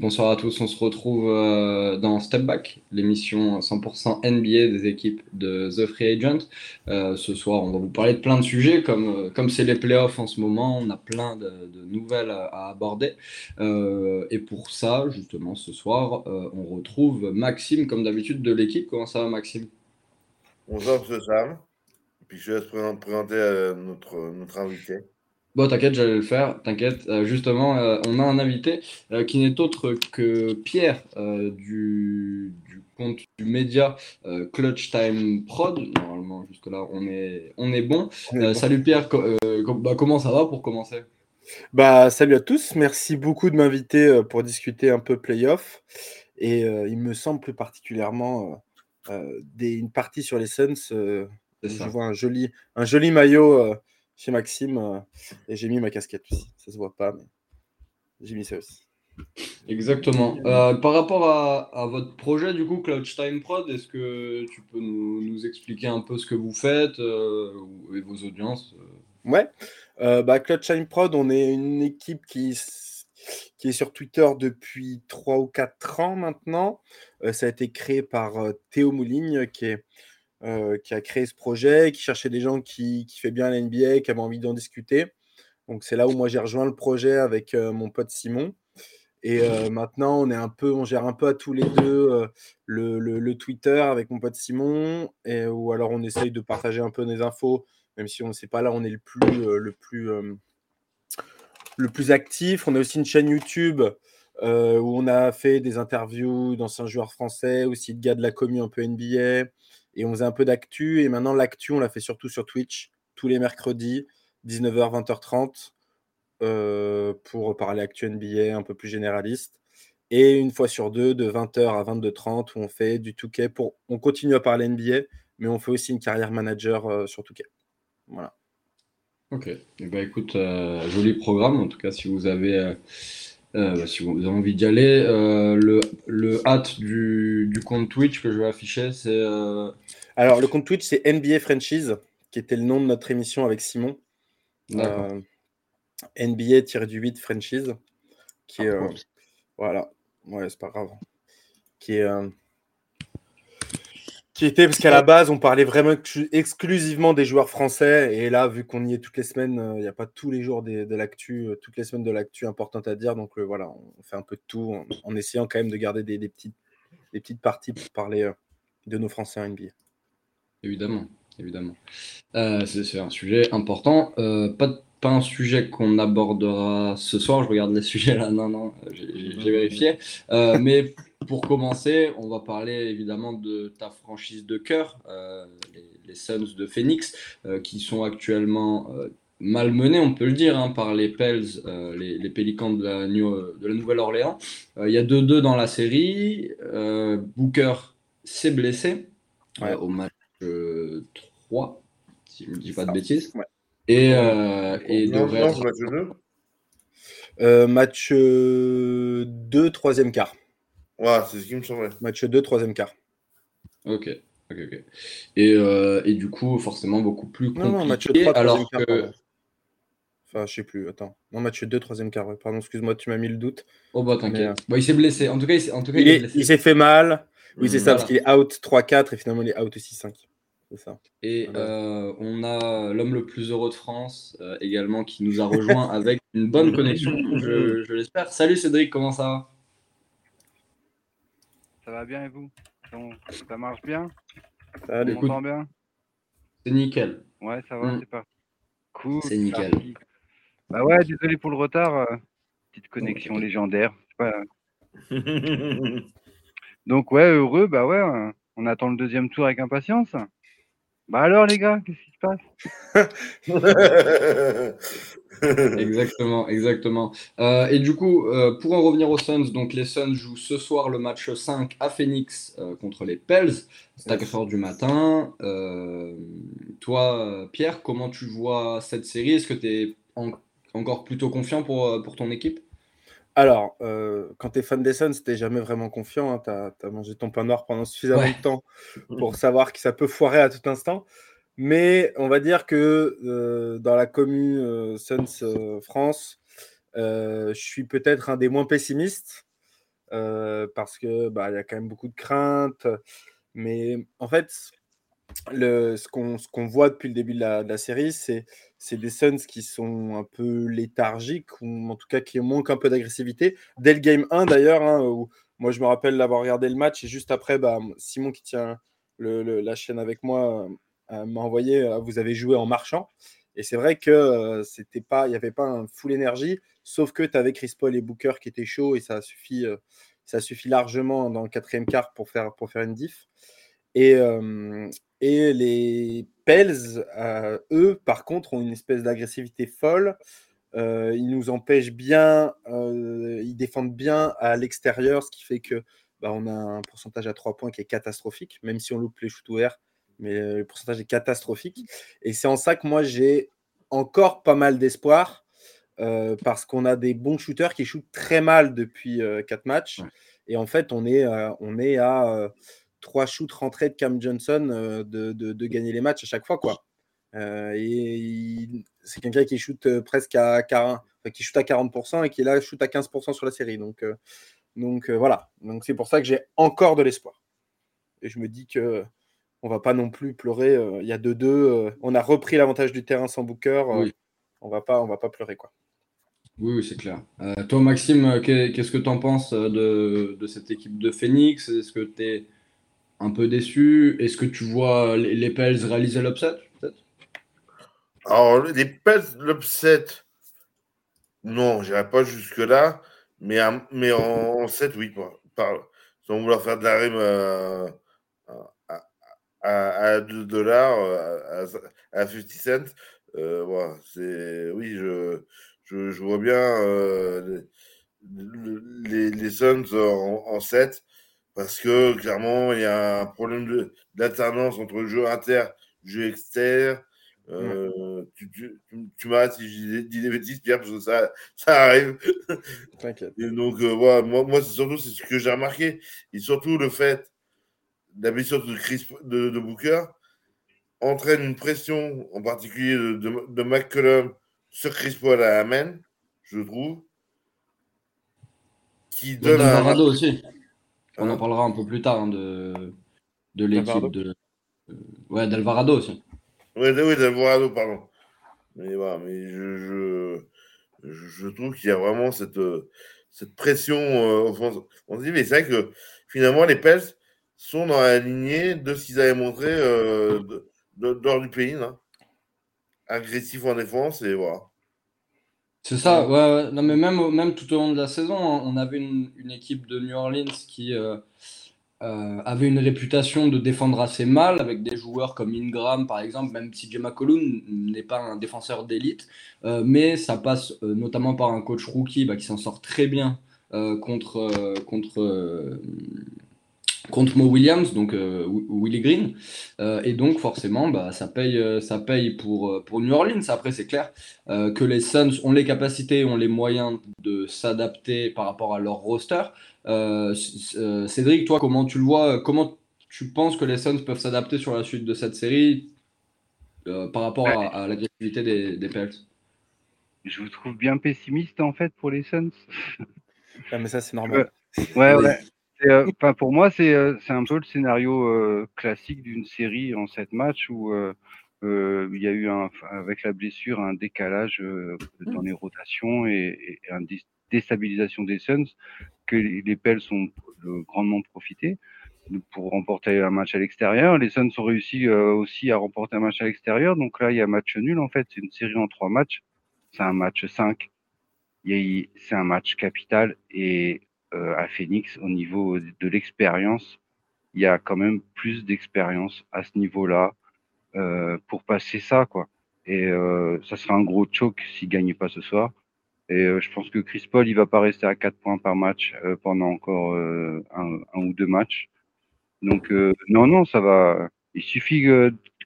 bonsoir à tous. On se retrouve euh, dans Step Back, l'émission 100% NBA des équipes de The Free Agent. Euh, ce soir, on va vous parler de plein de sujets, comme euh, c'est les playoffs en ce moment, on a plein de, nouvelles à, aborder. Et pour ça, justement, ce soir, on retrouve Maxime, comme d'habitude, de l'équipe. Comment ça va, Maxime? Bonjour. Sam. Puis je vais présenter, notre invité. Bon, t'inquiète, j'allais le faire. T'inquiète. Euh, justement, euh, on a un invité euh, qui n'est autre que Pierre du, du compte du média Clutch Time Prod. Normalement, jusque-là, on est, on est bon. Salut Pierre, co- bah, comment ça va pour commencer? Bah, salut à tous, merci beaucoup de m'inviter pour discuter un peu playoff. Et il me semble plus particulièrement des, une partie sur les Suns. je vois un joli, un joli maillot chez Maxime euh, et j'ai mis ma casquette aussi. Ça se voit pas, mais j'ai mis ça aussi. Exactement. Euh, par rapport à, à votre projet, du coup, Clutch Time Prod, est-ce que tu peux nous, nous expliquer un peu ce que vous faites euh, et vos audiences euh? Ouais, euh, bah, Prod, on est une équipe qui, est sur Twitter depuis 3 ou 4 ans maintenant. Euh, ça a été créé par euh, Théo Mouligne qui, est, euh, qui a créé ce projet, qui cherchait des gens qui, qui fait bien la NBA, qui avaient envie d'en discuter. Donc c'est là où moi j'ai rejoint le projet avec euh, mon pote Simon. Et euh, maintenant on est un peu, on gère un peu à tous les deux le, le- Twitter avec mon pote Simon, ou alors on essaye de partager un peu des infos même si on ne sait pas là, on est le plus, le plus, le plus actif. On a aussi une chaîne YouTube euh, où on a fait des interviews d'anciens joueurs français, aussi de gars de la commu un peu NBA, et on faisait un peu d'actu. Et maintenant, l'actu, on l'a fait surtout sur Twitch, tous les mercredis, 19h, 20h30, euh, pour parler actu NBA un peu plus généraliste. Et une fois sur deux, de 20h à 22h30, où on fait du 2K. Pour... On continue à parler NBA, mais on fait aussi une carrière manager euh, sur 2K. Voilà. Ok. Eh ben, écoute, joli programme. En tout cas, si vous avez, euh, bah, si vous avez envie d'y aller, euh, le, le hâte du, du compte Twitch que je vais afficher, c'est. euh, Alors, le compte Twitch, c'est NBA Franchise, qui était le nom de notre émission avec Simon. D'accord. Euh, NBA-8 Franchise, qui est. euh, Oups. voilà. Ouais, c'est pas grave. Qui est. qui était, parce qu'à la base, on parlait vraiment exclu- exclusivement des joueurs français. Et là, vu qu'on y est toutes les semaines, euh, il n'y a pas tous les jours des- de l'actu, euh, toutes les semaines de l'actu importante à dire. Donc euh, voilà, on fait un peu de tout en, en essayant quand même de garder des, des petites, des petites parties pour parler euh, de nos Français en NBA. Évidemment, évidemment. Euh, c'est c'est un sujet important. Pas, de- pas un sujet qu'on abordera ce soir. Je regarde les sujets là. Non, non, j'ai vérifié. Euh, mais pour commencer, on va parler évidemment de ta franchise de cœur, euh, les, les Suns de Phoenix, euh, qui sont actuellement malmenés, on peut le dire, hein, par les Pels, les, les Pélicans de la, Nouvelle-Orléans. Il y a 2-2 dans la série. Booker s'est blessé Ouais. au match euh, 3, si je ne dis pas de bêtises. Ouais. Et, euh, et non, devrait non, être- match 2. Euh, match euh, 2, troisième quart. Ouais, c'est ce qui me semblait. Match 2, troisième quart. Ok, ok, ok. Et, euh, et du coup, forcément, beaucoup plus Non, non, match compliqué. 3, troisième alors quart. que. Enfin, je sais plus, attends. Non, match 2, troisième quart. ouais. Pardon, excuse-moi, tu m'as mis le doute. Oh bah Mais, euh, t'inquiète. Bon, il s'est blessé. En tout cas, il s'est en tout cas, Il il est est- blessé. il s'est fait mal. Oui, c'est ça, parce Voilà. qu'il est out 3-4 et finalement il est out aussi 5. C'est ça. Et Voilà. euh, on a l'homme le plus heureux de France euh, également qui nous a rejoint avec une bonne connexion, je, je l'espère. Salut Cédric, comment ça va? Ça va bien et vous? Bon, Ça marche bien? On Écoute. m'entend bien? C'est nickel. Ouais, ça va, Mm. c'est parti. Cool. C'est nickel. parti. Bah ouais, désolé pour le retard. euh, petite connexion légendaire. pas- Donc ouais, heureux, bah ouais, on attend le deuxième tour avec impatience. Bah alors les gars, qu'est-ce qui se passe? Exactement, exactement. Euh, et du coup, euh, pour en revenir aux Suns, donc les Suns jouent ce soir le match 5 à Phoenix euh, contre les Pels. C'est à 4h du matin. Euh, toi, Pierre, comment tu vois cette série? Est-ce que tu es encore plutôt confiant pour, pour ton équipe? Alors, euh, quand tu es fan des Suns, t'es jamais vraiment confiant. Tu as, mangé ton pain noir pendant suffisamment Ouais. de temps pour savoir que ça peut foirer à tout instant. Mais on va dire que euh, dans la commune euh, Suns France, je suis peut-être un des moins pessimistes. parce que bah, il y a quand même beaucoup de craintes. Mais en fait, le, ce qu'on voit depuis le début de la, série, c'est des Suns qui sont un peu léthargiques, ou en tout cas qui manquent un peu d'agressivité. Dès le game 1, d'ailleurs, hein, où moi je me rappelle l'avoir regardé le match, et juste après, bah, Simon qui tient la chaîne avec moi euh, m'a envoyé euh, Vous avez joué en marchant. Et c'est vrai que euh, il n'y avait pas un full énergie, sauf que tu avais Chris Paul et Booker qui étaient chauds et ça suffit, ça suffit largement dans le quatrième quart pour faire, pour faire une diff. Et, et les Pels, eux, par contre, ont une espèce d'agressivité folle. ils nous empêchent bien, ils défendent bien à l'extérieur, ce qui fait que bah, on a un pourcentage à 3 points qui est catastrophique, même si on loupe les shoots ouverts, mais le pourcentage est catastrophique. Et c'est en ça que moi j'ai encore pas mal d'espoir, parce qu'on a des bons shooters qui shootent très mal depuis 4 matchs. Et en fait, on est, on est à trois shoots rentrés de Cam Johnson euh, de, gagner les matchs à chaque fois. quoi. Euh, et c'est quelqu'un qui shoot euh, presque à, 40, qui shoot à 40% et qui là shoot à 15% sur la série. Donc, donc voilà. Donc c'est pour ça que j'ai encore de l'espoir. Et je me dis que on va pas non plus pleurer. Il y a 2-2. on a repris l'avantage du terrain sans Booker. on va pas, on va pas pleurer quoi. Oui, c'est clair. toi, Maxime, qu'est-ce que tu en penses de, de, cette équipe de Phoenix? Est-ce que tu es un peu déçu Est-ce que tu vois les, Pels réaliser l'upset Alors, les Pels, l'upset, non, j'irai pas jusque-là, mais, mais en, 7, oui, par, sans vouloir faire de la rime euh, à, 2 dollars, euh, à, 50 cents. Euh, c'est, oui, je, je, vois bien les, les, Suns en, en 7 parce que clairement, il y a un problème d'alternance entre le jeu inter le jeu externe. Euh, tu, tu, tu m'arrêtes si je dis des bêtises, Pierre, parce que ça, ça arrive. T'inquiète. Et donc, euh, voilà, moi, moi c'est surtout c'est ce que j'ai remarqué. Et surtout le fait la blessure de, Chris, de, de, Booker entraîne une pression, en particulier de, de, de McCollum sur Chris Paul à Amen, je trouve. Qui donne un. aussi. On en parlera un peu plus tard hein, de, de l'équipe de. Euh, ouais, d'Alvarado aussi. Ouais, oui, d'Alvarado, pardon. Mais voilà, mais je, je, je trouve qu'il y a vraiment cette, cette pression euh, On se dit, mais c'est vrai que finalement, les Pels sont dans la lignée de ce qu'ils avaient montré euh, de, du pays. Hein. Agressif en défense, et voilà. C'est ça, ouais, Non, mais même, même tout au long de la saison, hein, on avait une, une équipe de New Orleans qui euh, euh, avait une réputation de défendre assez mal, avec des joueurs comme Ingram, par exemple, même si Gemma McCollum n'est pas un défenseur d'élite, euh, mais ça passe notamment par un coach rookie bah, qui s'en sort très bien contre, contre contre Mo Williams, donc euh, Willie Green. Euh, et donc forcément, bah, ça, paye, euh, ça paye pour, pour New Orleans. Après, c'est clair que les Suns ont les capacités, ont les moyens de s'adapter par rapport à leur roster. Cédric, toi, comment tu le vois Comment tu penses que les Suns peuvent s'adapter sur la suite de cette série par rapport à, l'agressivité des, des Pels Je vous trouve bien pessimiste en fait pour les Suns. Ah, mais ça, c'est normal. ouais, ouais. Euh, pour moi, euh, c'est un peu le scénario euh, classique d'une série en sept matchs où il y a eu un, avec la blessure un décalage dans les rotations et, une déstabilisation des Suns que les Pels ont grandement profité pour remporter un match à l'extérieur. Les Suns ont réussi aussi à remporter un match à l'extérieur. Donc là, il y a match nul en fait. C'est une série en trois matchs. C'est un match 5. C'est un match capital et euh, à Phoenix au niveau de l'expérience. Il y a quand même plus d'expérience à ce niveau-là euh, pour passer ça, quoi. Et euh, ça sera un gros choc s'il gagne pas ce soir. Et je pense que Chris Paul, il va pas rester à 4 points par match pendant encore un, un, ou deux matchs. Donc non, non, ça va. Il suffit,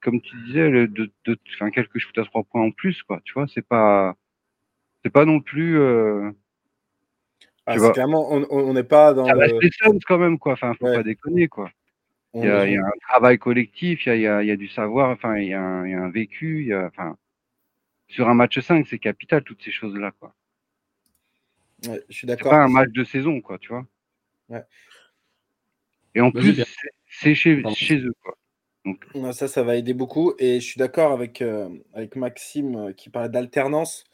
comme tu disais, de, de, de quelques shoots à 3 points en plus, quoi. Tu vois, c'est pas, c'est pas non plus. Ah, clairement, on n'est pas dans. Ça reste les Suns quand même, quoi. Enfin, faut pas déconner, quoi. Il y, a, un travail collectif, il y a, il y a du savoir, enfin, il y a un, il y a un vécu, il y a, enfin, sur un match 5, c'est capital, toutes ces choses-là, quoi. Ouais, je suis d'accord. C'est pas un match de saison, quoi, tu vois. Et en plus, c'est chez, chez eux. Quoi. Ça, ça va aider beaucoup. Et je suis d'accord avec, euh, avec Maxime euh, qui parlait d'alternance.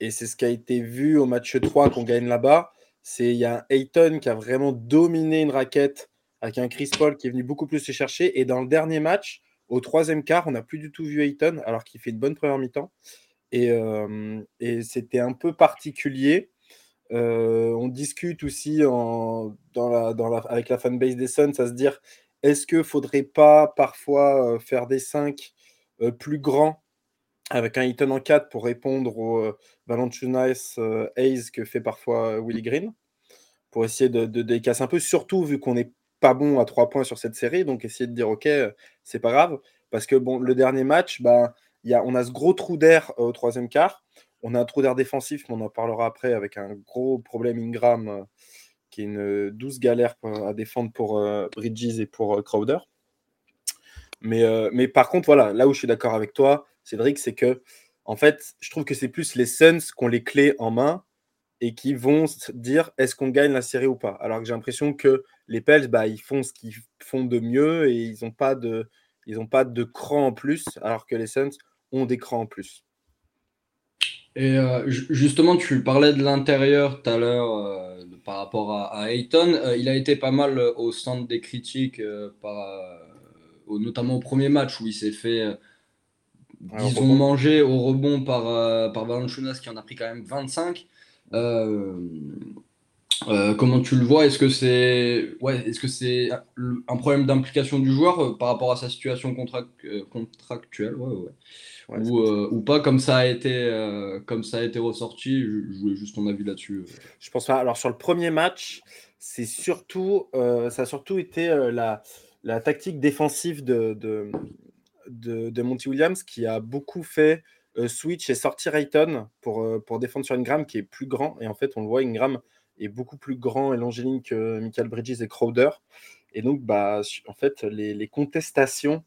Et c'est ce qui a été vu au match 3 qu'on gagne là-bas. C'est il y a un Ayton qui a vraiment dominé une raquette avec un Chris Paul qui est venu beaucoup plus se chercher. Et dans le dernier match, au troisième quart, on n'a plus du tout vu Ayton alors qu'il fait une bonne première mi-temps. Et, euh, c'était un peu particulier. on discute aussi en, la, dans la, avec la fanbase des Suns à se dire est-ce qu'il ne faudrait pas parfois faire des 5 plus grands avec un Eaton en 4 pour répondre au Valanciunas Hayes que fait parfois Willy Green pour essayer de, de, un peu, surtout vu qu'on n'est pas bon à 3 points sur cette série, donc essayer de dire ok, c'est pas grave, parce que le dernier match, bah, y a, on a ce gros trou d'air au troisième quart, on a un trou d'air défensif, mais on en parlera après avec un gros problème Ingram qui est une douce galère à défendre pour euh, Bridges et pour euh, Crowder. Mais, euh, mais par contre, voilà, là où je suis d'accord avec toi, Cédric, c'est que en fait, je trouve que c'est plus les Suns qui ont les clés en main et qui vont dire est-ce qu'on gagne la série ou pas. Alors que j'ai l'impression que les Pels, bah, ils font ce qu'ils font de mieux et ils n'ont pas de pas de cran en plus, alors que les Suns ont des crans en plus. Et justement, tu parlais de l'intérieur tout à l'heure par rapport à, Ayton. Euh, il a été pas mal euh, au centre des critiques, euh, notamment au premier match où il s'est fait, disons, manger au rebond par, par Valanciunas qui en a pris quand même 25. comment tu le vois? Est-ce que c'est ouais, que c'est un problème d'implication du joueur par rapport à sa situation contractuelle? Ouais, ouais ou, euh, ou, pas comme ça a été, euh, comme ça a été ressorti. Je, voulais juste ton avis là-dessus. Euh. Je pense pas. Alors sur le premier match, c'est surtout, ça a surtout été la, la, tactique défensive de, de, de, Monty Williams qui a beaucoup fait switch et sortir Ayton pour, pour défendre sur Ingram qui est plus grand. Et en fait, on le voit, Ingram est beaucoup plus grand et longiligne que Michael Bridges et Crowder. Et donc, bah, en fait, les, les contestations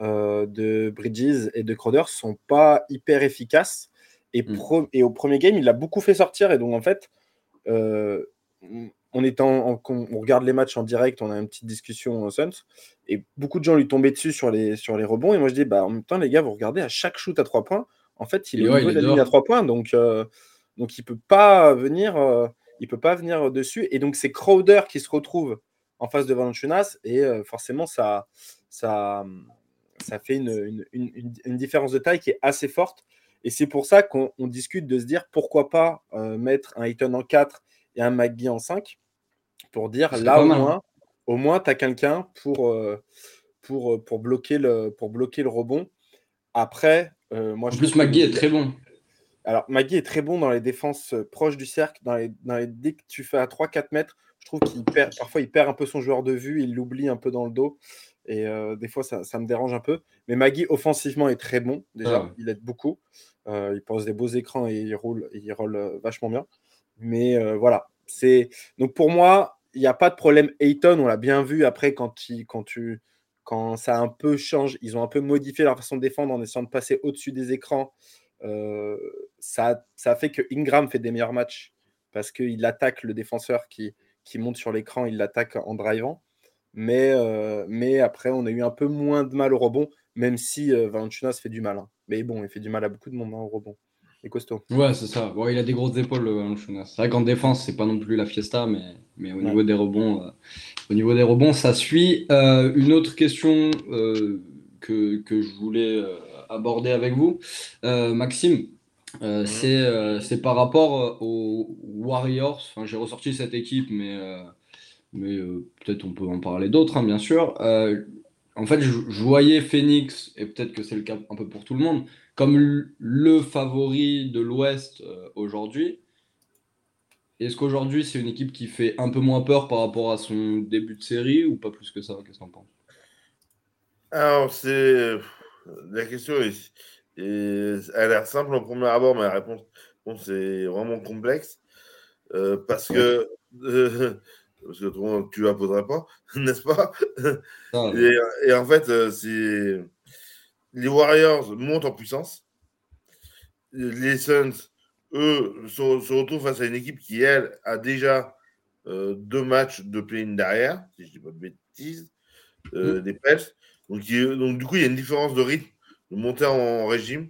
euh, de Bridges et de Crowder sont pas hyper efficaces. Et, mm. et, au premier game, il l'a beaucoup fait sortir. Et donc, en fait, euh, on, est en, on regarde les matchs en direct, on a une petite discussion au Suns. Et beaucoup de gens lui tombaient dessus sur les, sur les rebonds. Et moi, je dis, bah, en même temps, les gars, vous regardez à chaque shoot à 3 points. En fait, il est au niveau de la ligne à 3 points. Donc, euh, donc il peut pas venir. il peut pas venir dessus. Et donc, c'est Crowder qui se retrouve en face de Valanciunas. Et forcément, ça, ça, ça fait une, différence de taille qui est assez forte. Et c'est pour ça qu'on discute de se dire pourquoi pas euh, mettre un Eaton en 4 et un McGee en 5 pour dire là au moins, hein. au moins tu as quelqu'un pour, euh, pour, euh, pour, bloquer le, pour bloquer le rebond. Après, moi en plus, McGee est très bon. Alors, McGee est très bon dans les défenses proches du cercle. Dans les, dans les, dès que tu fais à 3-4 mètres, je trouve qu'il perd, parfois il perd un peu son joueur de vue, il l'oublie un peu dans le dos. Et euh, des fois, ça, me dérange un peu. Mais Maggie, offensivement, est très bon. Déjà, ah il aide beaucoup. Euh, il pose des beaux écrans et il roule, il roule euh, vachement bien. Mais voilà. c'est Donc pour moi, il n'y a pas de problème. Ayton, on l'a bien vu après quand, il, quand, ça un peu changé. Ils ont un peu modifié leur façon de défendre en essayant de passer au-dessus des écrans. ça, ça fait que Ingram fait des meilleurs matchs parce qu'il attaque le défenseur qui, monte sur l'écran, il l'attaque en drivant. Mais, euh, mais après, on a eu un peu moins de mal au rebond, même si euh, Valanciunas fait du mal. Hein. Mais bon, il fait du mal à beaucoup de monde hein, au rebond. Il costaud. Ouais, c'est ça. Bon, il a des grosses épaules, Valanciunas. C'est vrai qu'en défense, c'est pas non plus la fiesta, mais, mais au, niveau des rebonds, euh, au niveau des rebonds, ça suit. une autre question que, que, je voulais aborder avec vous, Maxime. Mhm. c'est par rapport aux Warriors. Enfin, J'ai ressorti cette équipe, mais mais euh, peut-être on peut en parler d'autres, hein, bien sûr. Euh, en fait, je, voyais Phoenix, et peut-être que c'est le cas un peu pour tout le monde, comme le favori de l'Ouest euh, aujourd'hui. Est-ce qu'aujourd'hui, c'est une équipe qui fait un peu moins peur par rapport à son début de série ou pas plus que ça? Qu'est-ce que tu en penses? Alors, c'est. La question est... elle a l'air simple au premier abord, mais la réponse, c'est vraiment complexe. parce que parce que tu ne la poserais pas, n'est-ce pas? Et, en fait, euh, les Warriors montent en puissance. Les Suns, eux, se, retrouvent face à une équipe qui, elle, a déjà euh, deux matchs de play derrière, si je dis pas de bêtises, euh, Mm. des Pels. Donc, il- donc, du coup, il y a une différence de rythme, de monter en, régime.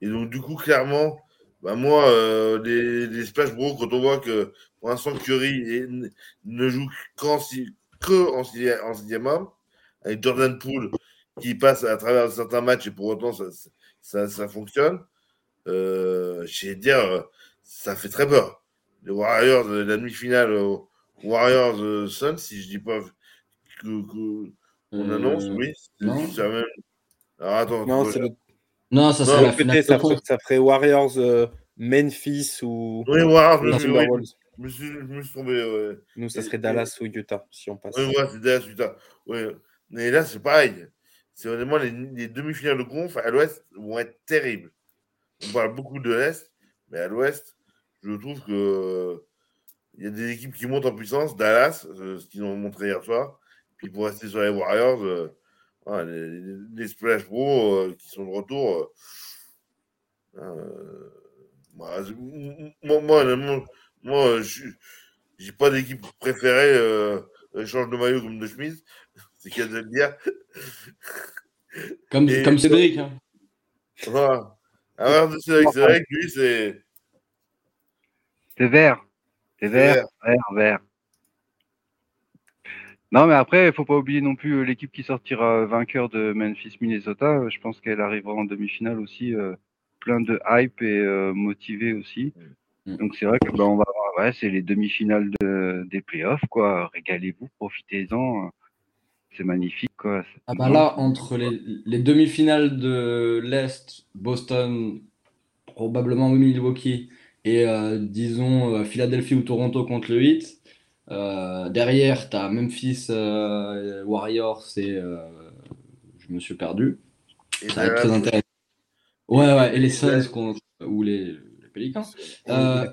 Et donc, du coup, clairement, bah, moi, euh, les, les Splash Bros, quand on voit que pour l'instant, Curry est- ne joue qu'en que en sixième homme, avec Jordan Poole qui passe à travers certains matchs et pour autant, ça, ça, ça fonctionne. Euh, J'ai dire, ça fait très peur. Les Warriors, euh, la demi-finale aux Warriors euh, Suns, si je dis pas qu'on Euh, annonce, oui. c'est- non. même- Alors attends, Non, le Non, ça Non, serait la finale. ça ferait, ça ferait Warriors euh, Memphis ou Oui, Warriors, je ou me suis- oui, Timberwolves. je me suis, je me suis trompé. ouais. Nous, ça Et- serait et- Dallas ou Utah si on passe. Oui, ouais, c'est Dallas, Utah. Ouais. Mais là, c'est pareil. C'est honnêtement, les, les demi-finales de conf à l'ouest vont être terribles. On parle beaucoup de l'est, mais à l'ouest, je trouve que euh, il y a des équipes qui montent en puissance. Dallas, euh, ce qu'ils ont montré hier soir. Puis pour rester sur les Warriors, euh, voilà, les, Splash euh, qui sont de retour. euh, euh, je- moi, moi, moi, euh, j'ai pas d'équipe préférée. Euh, euh, change de maillot comme de chemise. C'est qu'il de le dire. Comme, Et- comme Cédric. hein. Alors, c'est vrai, c'est vrai que lui, c'est. C'est vert. C'est vert, vert, vert. Non, mais après, il faut pas oublier non plus euh, l'équipe qui sortira vainqueur de Memphis-Minnesota. Euh, Je pense qu'elle arrivera en demi-finale aussi, euh, plein de hype et euh, motivée aussi. Mm. Donc c'est vrai que bah, on va, ouais, c'est les demi-finales de, des playoffs, quoi. Régalez-vous, profitez-en. C'est magnifique, quoi. Ah bah là, entre les, les demi-finales de l'Est, Boston, probablement Milwaukee, et euh, disons euh, Philadelphie ou Toronto contre le Heat, euh, derrière, tu as Memphis euh, Warriors et euh, je me suis perdu. Et Ça va être très intéressant. Ouais, ouais, et les Suns ou les, Ou Euh,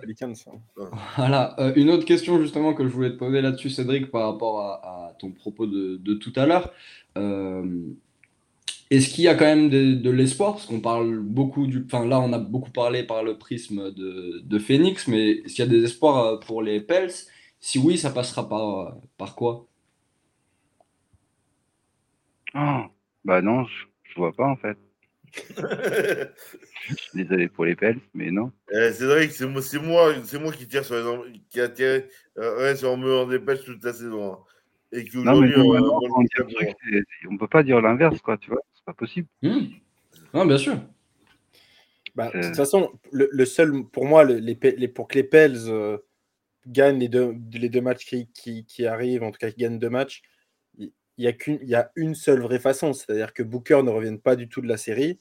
hein. Voilà, Euh, une autre question justement que je voulais te poser là-dessus, Cédric, par rapport à, à ton propos de, de tout à l'heure. Euh, est-ce qu'il y a quand même de, de l'espoir? Parce qu'on parle beaucoup du... Enfin là, on a beaucoup parlé par le prisme de, de Phoenix, mais est-ce qu'il y a des espoirs pour les Pels? Si oui, ça passera par, par quoi? Oh, bah non, je, je vois pas en fait. Je suis désolé pour les Pels, mais non. Euh, Cédric, c'est moi, c'est moi, c'est moi qui tire sur les qui a tiré euh, ouais, sur dépêche toute la saison. hein. Et qui Non, mais euh, on on peut pas dire l'inverse, quoi, tu vois. C'est pas possible. Hmm. Non, bien sûr. Bah, de Euh. toute façon, le, le seul, pour moi, le- les, pour que les Pels euh, gagnent les deux, les deux matchs qui, qui, qui arrivent, en tout cas qui gagnent deux matchs, il y, a qu'une, une seule vraie façon, c'est-à-dire que Booker ne revienne pas du tout de la série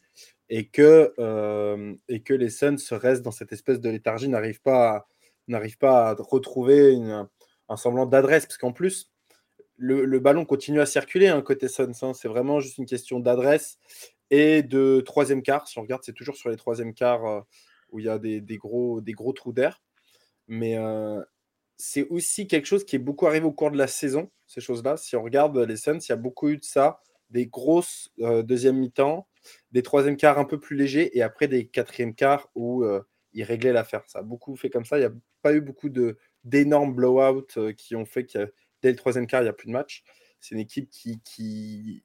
et que, euh, et que les Suns restent dans cette espèce de léthargie, n'arrivent pas, à- retrouver un semblant d'adresse, parce qu'en plus, le, ballon continue à circuler hein, côté Suns, hein. c'est vraiment juste une question d'adresse et de troisième quart. Si on regarde, c'est toujours sur les troisième quarts euh, où il y a des, des gros, des gros trous d'air. Mais euh, c'est aussi quelque chose qui est beaucoup arrivé au cours de la saison, ces choses-là. Si on regarde les Suns, il y a beaucoup eu de ça, des grosses euh, deuxième mi-temps, des troisième quarts un peu plus légers et après des quatrième quarts où euh, ils réglaient l'affaire. Ça a beaucoup fait comme ça. Il n'y a pas eu beaucoup d'énormes blowouts euh, qui ont fait que dès le troisième quart, il n'y a plus de match. C'est une équipe qui,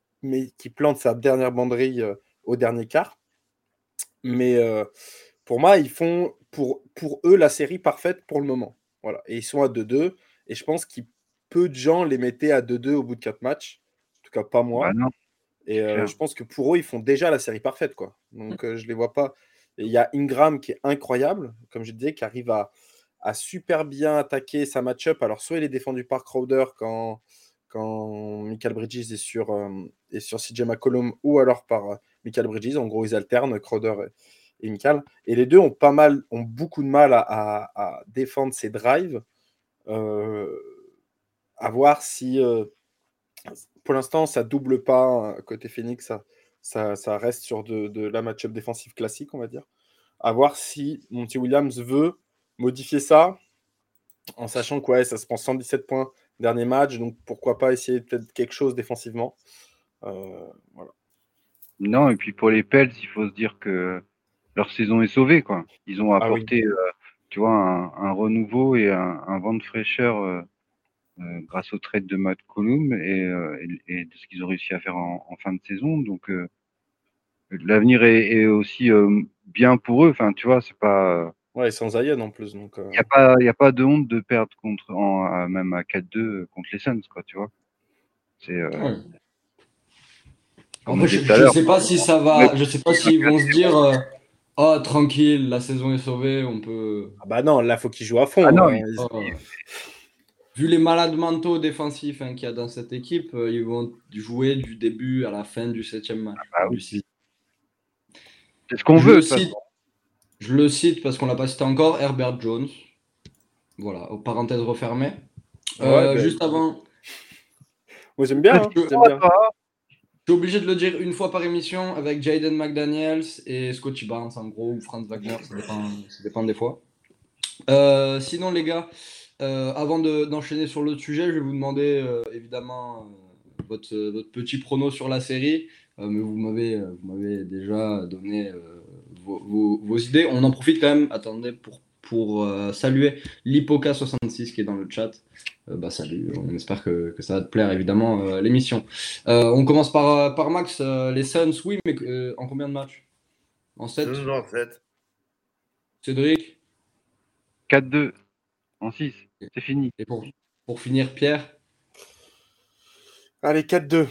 plante sa dernière banderille euh, au dernier quart. Mais pour moi, ils font pour eux la série parfaite pour le moment. Voilà. Et ils sont à 2-2. Et je pense que peu de gens les mettaient à 2-2 au bout de 4 matchs. En tout cas, pas moi. Bah. Et euh, je pense que pour eux, ils font déjà la série parfaite. Quoi. Donc, euh, je les vois pas. Il y a Ingram qui est incroyable, comme je disais, qui arrive à, à super bien attaquer sa match-up. Alors, soit il est défendu par Crowder quand, quand Michael Bridges est sur, euh, est sur CJ McCollum, ou alors par euh, Michael Bridges. En gros, ils alternent, Crowder et, et les deux ont, pas mal, ont beaucoup de mal à, défendre ces drives. Euh, à voir si euh, pour l'instant ça double pas hein, côté Phoenix, ça, ça, reste sur de, la match-up défensive classique, on va dire. À voir si Monty Williams veut modifier ça en sachant que ça se prend 117 points dernier match, donc pourquoi pas essayer peut-être quelque chose défensivement. Euh. Non, et puis pour les Pels, il faut se dire que leur saison est sauvée, quoi. Ils ont Ah oui. apporté, euh, tu vois, un, un renouveau et un, un vent de fraîcheur euh, grâce au trade de Matt Colum et, et, de ce qu'ils ont réussi à faire en, fin de saison. Donc l'avenir est, aussi bien pour eux. Enfin, tu vois, c'est pas. Ouais, sans Zion en plus. Donc. Il n'y a pas, il a pas de honte de perdre contre, en, même à 4-2 contre les Suns, quoi. Tu vois. C'est. je, ne sais pas si ça va. Je sais pas s'ils vont se dire. Oh, tranquille, la saison est sauvée, on peut. Ah bah non, là, faut qu'ils jouent à fond. Ah non, hein. oh. Vu les malades mentaux défensifs hein, qu'il y a dans cette équipe, euh, ils vont jouer du début à la fin du septième match. Ah, oui. C'est ce qu'on veut. je le cite parce qu'on l'a pas cité encore, Herbert Jones. Voilà, aux parenthèses refermées. Euh, ben, juste avant. Moi j'aime bien. Hein, je, suis obligé de le dire une fois par émission avec Jaden McDaniels et Scotty Barnes en gros, ou Franz Wagner, ça dépend, des fois. Euh, sinon les gars, avant d'enchaîner sur l'autre sujet, je vais vous demander évidemment votre, petit prono sur la série. Euh, mais vous m'avez, euh, déjà donné euh, vos, idées. On en profite quand même, attendez, pour, pour saluer l'Hipoca66 qui est dans le chat. bah, salut, on espère que, que, ça va te plaire évidemment l'émission. on commence par, par Max, les Suns, oui, mais en combien de matchs? En 7 En 7. Cédric? 4-2 en 6, c'est fini. Et pour, pour finir, Pierre? Allez, 4-2.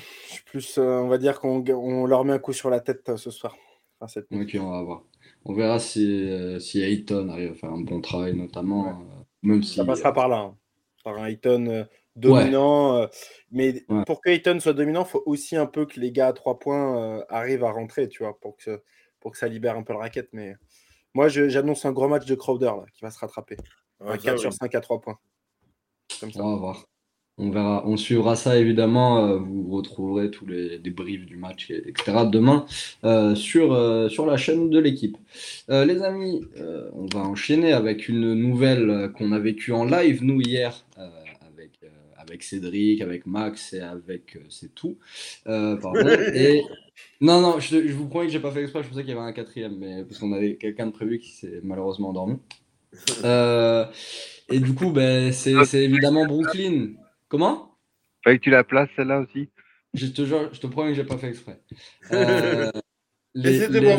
Plus, euh, on va dire qu'on leur met un coup sur la tête euh, ce soir. ok, on va voir. On verra si, euh, si Ayton arrive à faire un bon travail, notamment. même si, Ça passera par là. Hein. Par un Ayton dominant. mais pour que Ayton soit dominant, il faut aussi un peu que les gars à 3 points arrivent à rentrer, tu vois, pour que, pour que ça libère un peu le raquette. Mais moi, j'annonce un gros match de Crowder là, qui va se rattraper. un 4 sur 5 à 3 points. Comme ça. On va voir. On verra, on suivra ça évidemment. Euh, vous retrouverez tous les débriefs du match, etc. demain euh, sur, euh, sur la chaîne de l'équipe. les amis, on va enchaîner avec une nouvelle qu'on a vécue en live, nous, hier, avec, avec Cédric, avec Max et avec. c'est tout. pardon. Et. Non, non, je, vous promets que j'ai pas fait exprès, je pensais qu'il y avait un quatrième, mais parce qu'on avait quelqu'un de prévu qui s'est malheureusement endormi. et du coup, ben, c'est évidemment Brooklyn Comment? Fallait que tu la places celle-là aussi. Je te, je te promets que j'ai pas fait exprès. Euh, les, les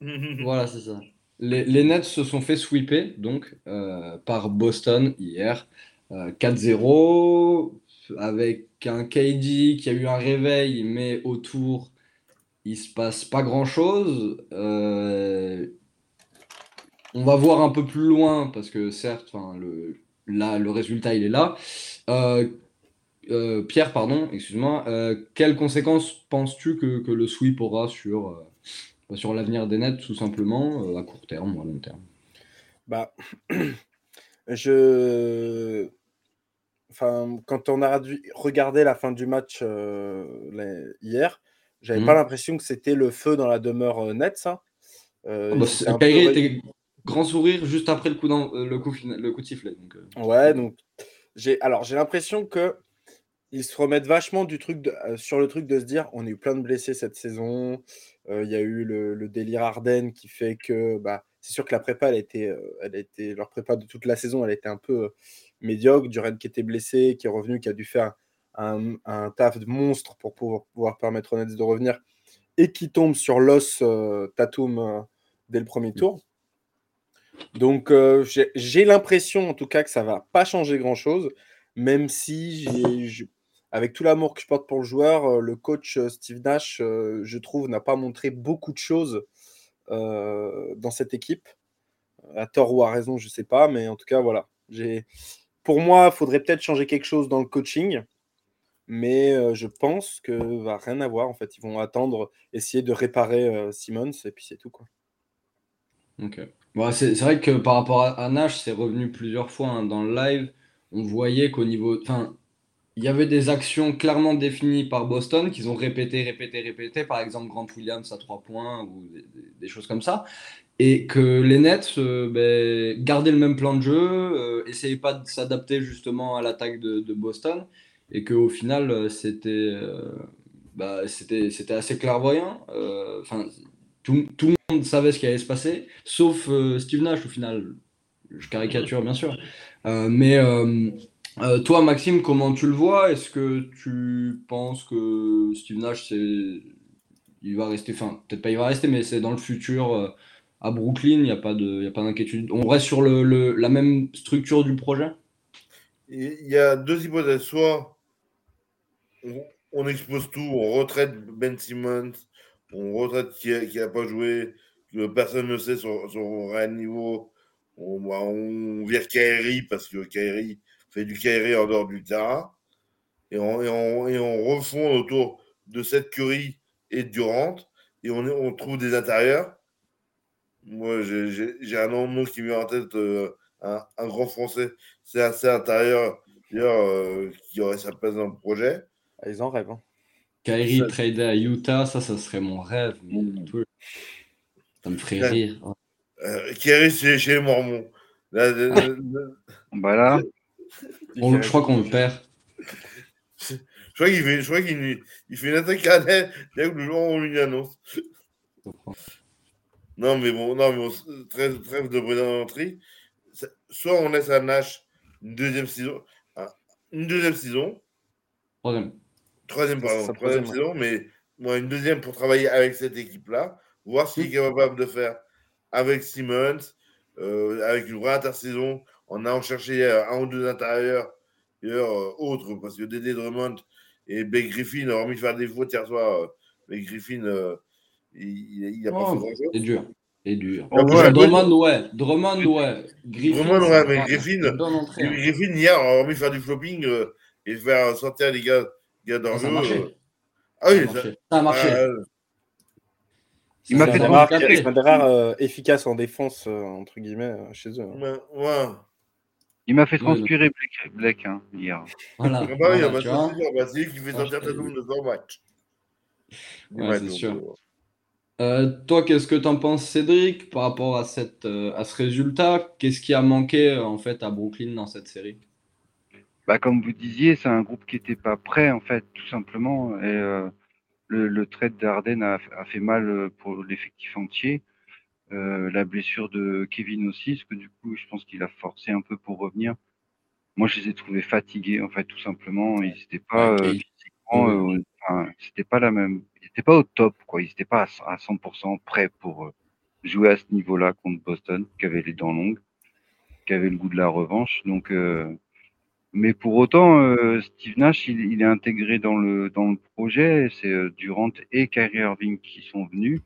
voilà, c'est ça. Les, les, Nets se sont fait sweeper donc euh, par Boston hier, 4-0 euh, avec un KD qui a eu un réveil, mais autour il se passe pas grand chose. on va voir un peu plus loin parce que certes, le, là, le résultat, il est là. Euh, euh, Pierre, pardon, excuse-moi, euh, quelles conséquences penses-tu que, le sweep aura sur, sur l'avenir des Nets, tout simplement, à court terme ou à long terme? Bah, je... Enfin, quand on a regardé la fin du match hier, j'avais mmh. pas l'impression que c'était le feu dans la demeure Nets. Ça. Ah bah, était grand sourire juste après le coup, euh, le coup, le coup de sifflet. Donc, euh. Ouais, donc j'ai alors j'ai l'impression que ils se remettent vachement du truc euh, sur le truc de se dire on a eu plein de blessés cette saison. Il y a eu le, délire Arden qui fait que bah, c'est sûr que la prépa, elle a, été, elle a été, leur prépa de toute la saison, elle a été un peu médiocre. Duran qui était blessé, qui est revenu, qui a dû faire un, taf de monstre pour pouvoir, pouvoir permettre aux Nets de revenir et qui tombe sur l'os Tatum dès le premier tour. Donc, euh, j'ai l'impression, en tout cas, que ça va pas changer grand-chose, même si, avec tout l'amour que je porte pour le joueur, euh, le coach euh, Steve Nash, je trouve, n'a pas montré beaucoup de choses dans cette équipe. À tort ou à raison, je sais pas, mais en tout cas, voilà. Pour moi, il faudrait peut-être changer quelque chose dans le coaching, mais je pense que va rien avoir. En fait, ils vont attendre, essayer de réparer Simmons, et puis c'est tout, quoi. Ok c'est vrai que par rapport à, Nash, c'est revenu plusieurs fois hein, dans le live. On voyait qu'au niveau. Enfin, il y avait des actions clairement définies par Boston qu'ils ont répété, répété, répété. Par exemple, Grant Williams à 3 points ou des, choses comme ça. Et que les Nets euh, ben, gardaient le même plan de jeu, euh, essayaient pas de s'adapter justement à l'attaque de, Boston. Et qu'au final, euh, c'était bah, c'était assez clairvoyant. Tout, tout, monde savait ce qui allait se passer, sauf euh, Steve Nash au final. Je caricature bien sûr. Euh, mais, euh, toi, Maxime, comment tu le vois? Est-ce que tu penses que Steve Nash, c'est, il va rester, enfin, peut-être pas il va rester, mais c'est dans le futur à Brooklyn, il n'y a pas de, y a pas d'inquiétude? On reste sur le, la même structure du projet? Et Il y a deux hypothèses. Soit on, on expose tout, on retraite Ben Simmons, on retraite qui n'a pas joué, que personne ne sait son, son réel niveau. On, bah, on vire Kyrie parce que Kyrie fait du Kyrie en dehors du terrain. Et on, et on, et on refond autour de cette Curry et Durant. Et on, trouve des intérieurs. Moi, j'ai- un nom qui me vient en tête, euh, un, un grand français. C'est assez intérieur, d'ailleurs, euh, qui aurait sa place dans le projet. Ah, Ils en rêvent. hein. Kyrie tradé à Utah, ça, ça serait mon rêve. mais Mm. tout- Ça me ferait Ouais. rire. Euh, c'est chez les Mormons. Là, le- le- Bah là, On- je crois qu'on le perd. je crois qu'il fait, je crois qu'il il fait une attaque à l'aile dès que le jour où on lui annonce. Non, mais bon, non, mais bon, trêve, trêve de Soit on laisse à Nash une deuxième saison, ah, une deuxième saison, Troisième. troisième, pardon, troisième, saison, mais moi, une deuxième pour travailler avec cette équipe-là, voir ce qu'il est capable de faire avec Simmons, euh, avec une vraie intersaison, en allant chercher euh, un ou deux intérieurs, d'ailleurs, euh, autres, parce que Dédé Drummond et Blake Griffin, hormis faire des fautes hier soir, euh, Blake Griffin, euh, il n'a pas Oh, fait grand-chose. C'est dur. C'est dur. Oh, ouais. Drummond, ouais. Drummond, ouais. Griffin, Drummond, ouais, mais pas- Griffin, entrée, hein. Griffin, hier, hormis faire du flopping euh, et faire sortir les gars, gars dans Ah, le ça a jeu. marché. euh, Ah oui, Ça a marché. Ça a marché. euh, Il m'a fait a C'est trop rare, marché. c'est un des rares euh, efficaces en défense, euh, entre guillemets, euh, chez eux. hein. ouais, ouais. il m'a fait Oui, transpirer Blake, Blake, hein, hier. Voilà. Ah bah oui, Voilà, ah bah tu vois. lui qui fait sortir ta double de son match. Ouais, match, c'est sûr. euh, Euh, toi, qu'est-ce que t'en penses, Cédric, par rapport à cette, euh, à ce résultat? Qu'est-ce qui a manqué, euh, en fait, à Brooklyn dans cette série? Bah, comme vous disiez, c'est un groupe qui n'était pas prêt, en fait, tout simplement. Et euh, le, le trade d'Arden a, a fait mal euh, pour l'effectif entier. Euh, la blessure de Kevin aussi, parce que du coup, je pense qu'il a forcé un peu pour revenir. Moi, je les ai trouvés fatigués, en fait, tout simplement. Ils n'étaient pas euh, physiquement, euh, enfin, c'était pas la même. Ils n'étaient pas au top, quoi. Ils n'étaient pas à, cent- à 100% prêts pour jouer à ce niveau-là contre Boston, qui avait les dents longues, qui avait le goût de la revanche. Donc, euh, mais pour autant, euh, Steve Nash, il, il est intégré dans le dans le projet. C'est euh, Durant et Kyrie Irving qui sont venus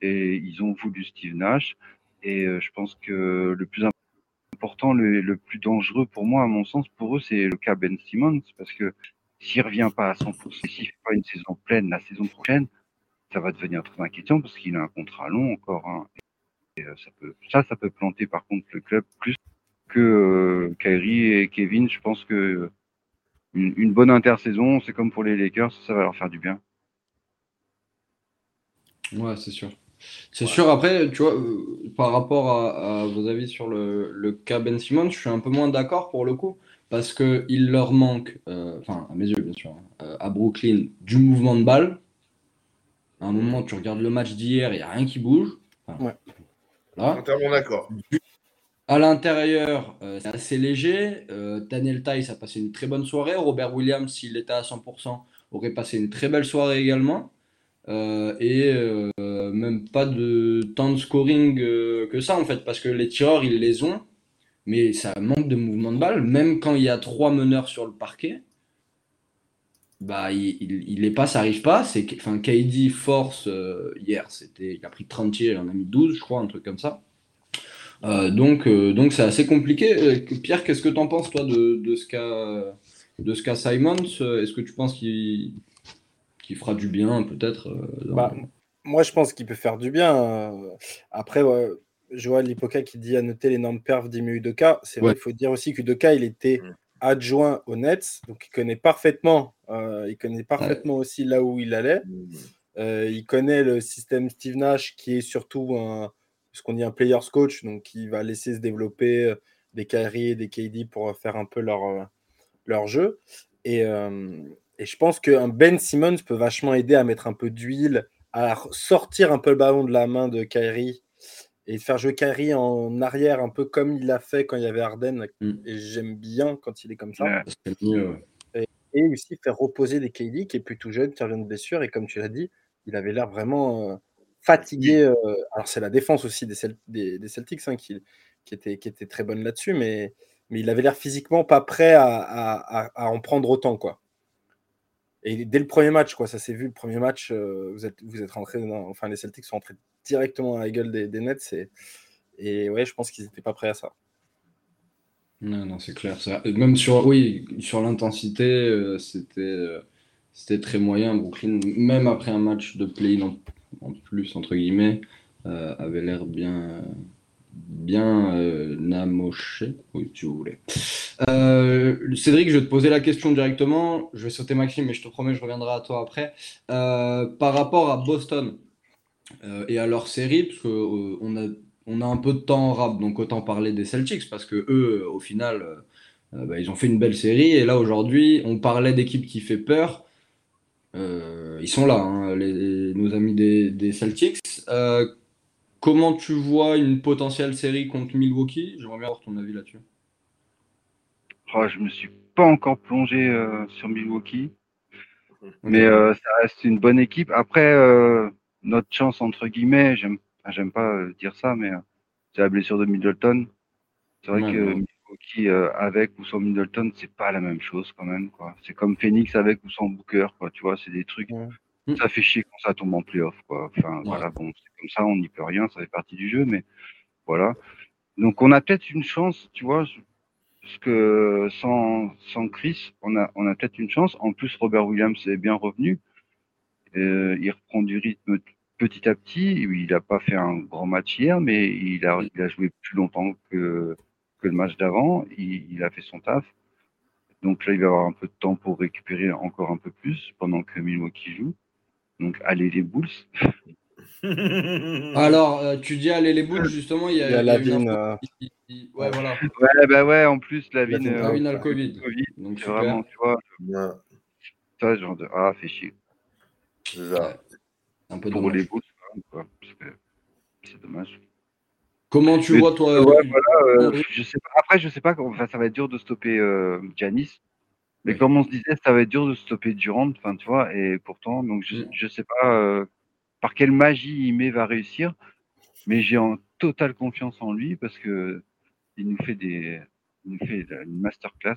et ils ont voulu Steve Nash. Et euh, je pense que le plus important, le, plus dangereux pour moi, à mon sens, pour eux, c'est le cas Ben Simmons, parce que s'il revient pas à 100%, s'il fait pas une saison pleine la saison prochaine, ça va devenir très inquiétant parce qu'il a un contrat long encore. hein. Et, euh, ça peut, ça, ça peut planter par contre le club plus que euh, Kyrie et Kevin. Je pense que une, une bonne intersaison, c'est comme pour les Lakers, ça va leur faire du bien. Ouais, c'est sûr. C'est sûr, après, tu vois, euh, par rapport à, à vos avis sur le, le cas Ben Simmons, je suis un peu moins d'accord pour le coup, parce que il leur manque, euh, enfin, à mes yeux, bien sûr, hein, euh, à Brooklyn, du mouvement de balle. À un moment, tu regardes le match d'hier, il n'y a rien qui bouge. Ouais. voilà. Entièrement d'accord. À l'intérieur, euh, c'est assez léger. Euh, Daniel Tice a passé une très bonne soirée. Robert Williams, s'il était à 100%, aurait passé une très belle soirée également. Euh, et même pas de temps de scoring que ça en fait, parce que les tireurs ils les ont, mais ça manque de mouvement de balle. Même quand il y a trois meneurs sur le parquet, bah il, il, il passe, ça arrive pas. Enfin, KD force hier, c'était, il a pris 30 tirs, il en a mis 12, je crois, un truc comme ça. Euh, donc, euh, donc c'est assez compliqué. Euh, Pierre, qu'est-ce que tu en penses, toi, de, de ce qu'a de ce qu'a Simons? Est-ce que tu penses qu'il qu'il fera du bien, peut-être dans- Bah, moi, je pense qu'il peut faire du bien. Après, ouais, je vois l'Hypoca qui dit à noter l'énorme perf d'Ime Udoka. C'est vrai, Ouais. il faut dire aussi qu'Udoka, il était Mm. adjoint aux Nets, donc il connaît parfaitement, euh, il connaît parfaitement aussi là où il allait. Euh, il connaît le système Steve Nash, qui est surtout un, ce qu'on dit un player's coach, donc qui va laisser se développer euh, des Kyrie et des KD pour euh, faire un peu leur, euh, leur jeu. Et, euh, et je pense qu'un Ben Simmons peut vachement aider à mettre un peu d'huile, à sortir un peu le ballon de la main de Kyrie et de faire jouer Kyrie en arrière, un peu comme il l'a fait quand il y avait Arden. Mm. Et j'aime bien quand il est comme ça. Ouais. Et aussi faire reposer des KD qui est plus tout jeune, qui revient de blessure. Et comme tu l'as dit, il avait l'air vraiment euh, fatigué. euh, alors, c'est la défense aussi des, des, des Celtics hein, qui, qui, était, qui était très bonne là-dessus, mais, mais il avait l'air physiquement pas prêt à, à- en prendre autant. quoi. Et dès le premier match, quoi, ça s'est vu, le premier match, euh, vous êtes, vous êtes rentré enfin, les Celtics sont rentrés directement à la gueule des, des Nets. Et, et ouais, je pense qu'ils n'étaient pas prêts à ça. Non, non, c'est clair. ça- Même sur, oui, sur l'intensité, euh, c'était, euh, c'était très moyen. Brooklyn, même après un match de play en, en plus, entre guillemets, euh, avait l'air bien, bien euh, namoché, oui, si vous voulez. Euh, Cédric, je vais te poser la question directement. Je vais sauter Maxime, mais je te promets, je reviendrai à toi après. Euh, par rapport à Boston et à leur série, parce que, euh, on a on a un peu de temps en rap, donc autant parler des Celtics, parce que eux, au final, bah, ils ont fait une belle série. Et là, aujourd'hui, on parlait d'équipe qui fait peur. Euh, ils sont là, hein, les- nos amis des, des Celtics. Euh, comment tu vois une potentielle série contre Milwaukee? J'aimerais bien avoir ton avis là-dessus. Oh, je me suis pas encore plongé euh, sur Milwaukee, mais ça reste une bonne équipe. Après, notre chance entre guillemets, j'aime, pas dire ça, mais c'est la blessure de Middleton. C'est vrai Ouais, que ouais. Milwaukee euh, avec ou sans Middleton, c'est pas la même chose quand même, quoi. C'est comme Phoenix avec ou sans Booker, quoi. Tu vois, c'est des trucs. Ouais. Mm. Ça fait chier quand ça tombe en playoff, quoi. Enfin, voilà, bon, c'est comme ça, on n'y peut rien, ça fait partie du jeu, mais voilà. Donc, on a peut-être une chance, tu vois, parce que sans, sans Chris, on a, on a peut-être une chance. En plus, Robert Williams est bien revenu. Euh, il reprend du rythme petit à petit. Il n'a pas fait un grand match hier, mais il a, il a joué plus longtemps que, que le match d'avant. Il, il a fait son taf. Donc là, il va avoir un peu de temps pour récupérer encore un peu plus pendant que Milwaukee joue. Donc, allez les Bulls. Alors, euh, tu dis aller les Bulls, justement, il y a, Il y a il y a une Lavine, info euh, Ouais, voilà. Ouais, bah ouais, en plus, la Lavine, vigne. Lavine a le Covid. Donc, C'est super. vraiment, tu vois, Ouais, ça, genre de. Ah, fait chier. c'est ça. Un peu Pour dommage. les Bulls, quoi. Parce que C'est dommage. Comment tu Mais vois, toi, Ouais, voilà, euh, je sais pas. Après, je sais pas. Enfin, ça va être dur de stopper euh, Giannis. Mais comme on se disait, ça va être dur de stopper Durant. Enfin, tu vois. Et pourtant, donc je, je sais pas euh, par quelle magie Ime va réussir. Mais j'ai en totale confiance en lui parce que il nous fait des, il nous fait une masterclass.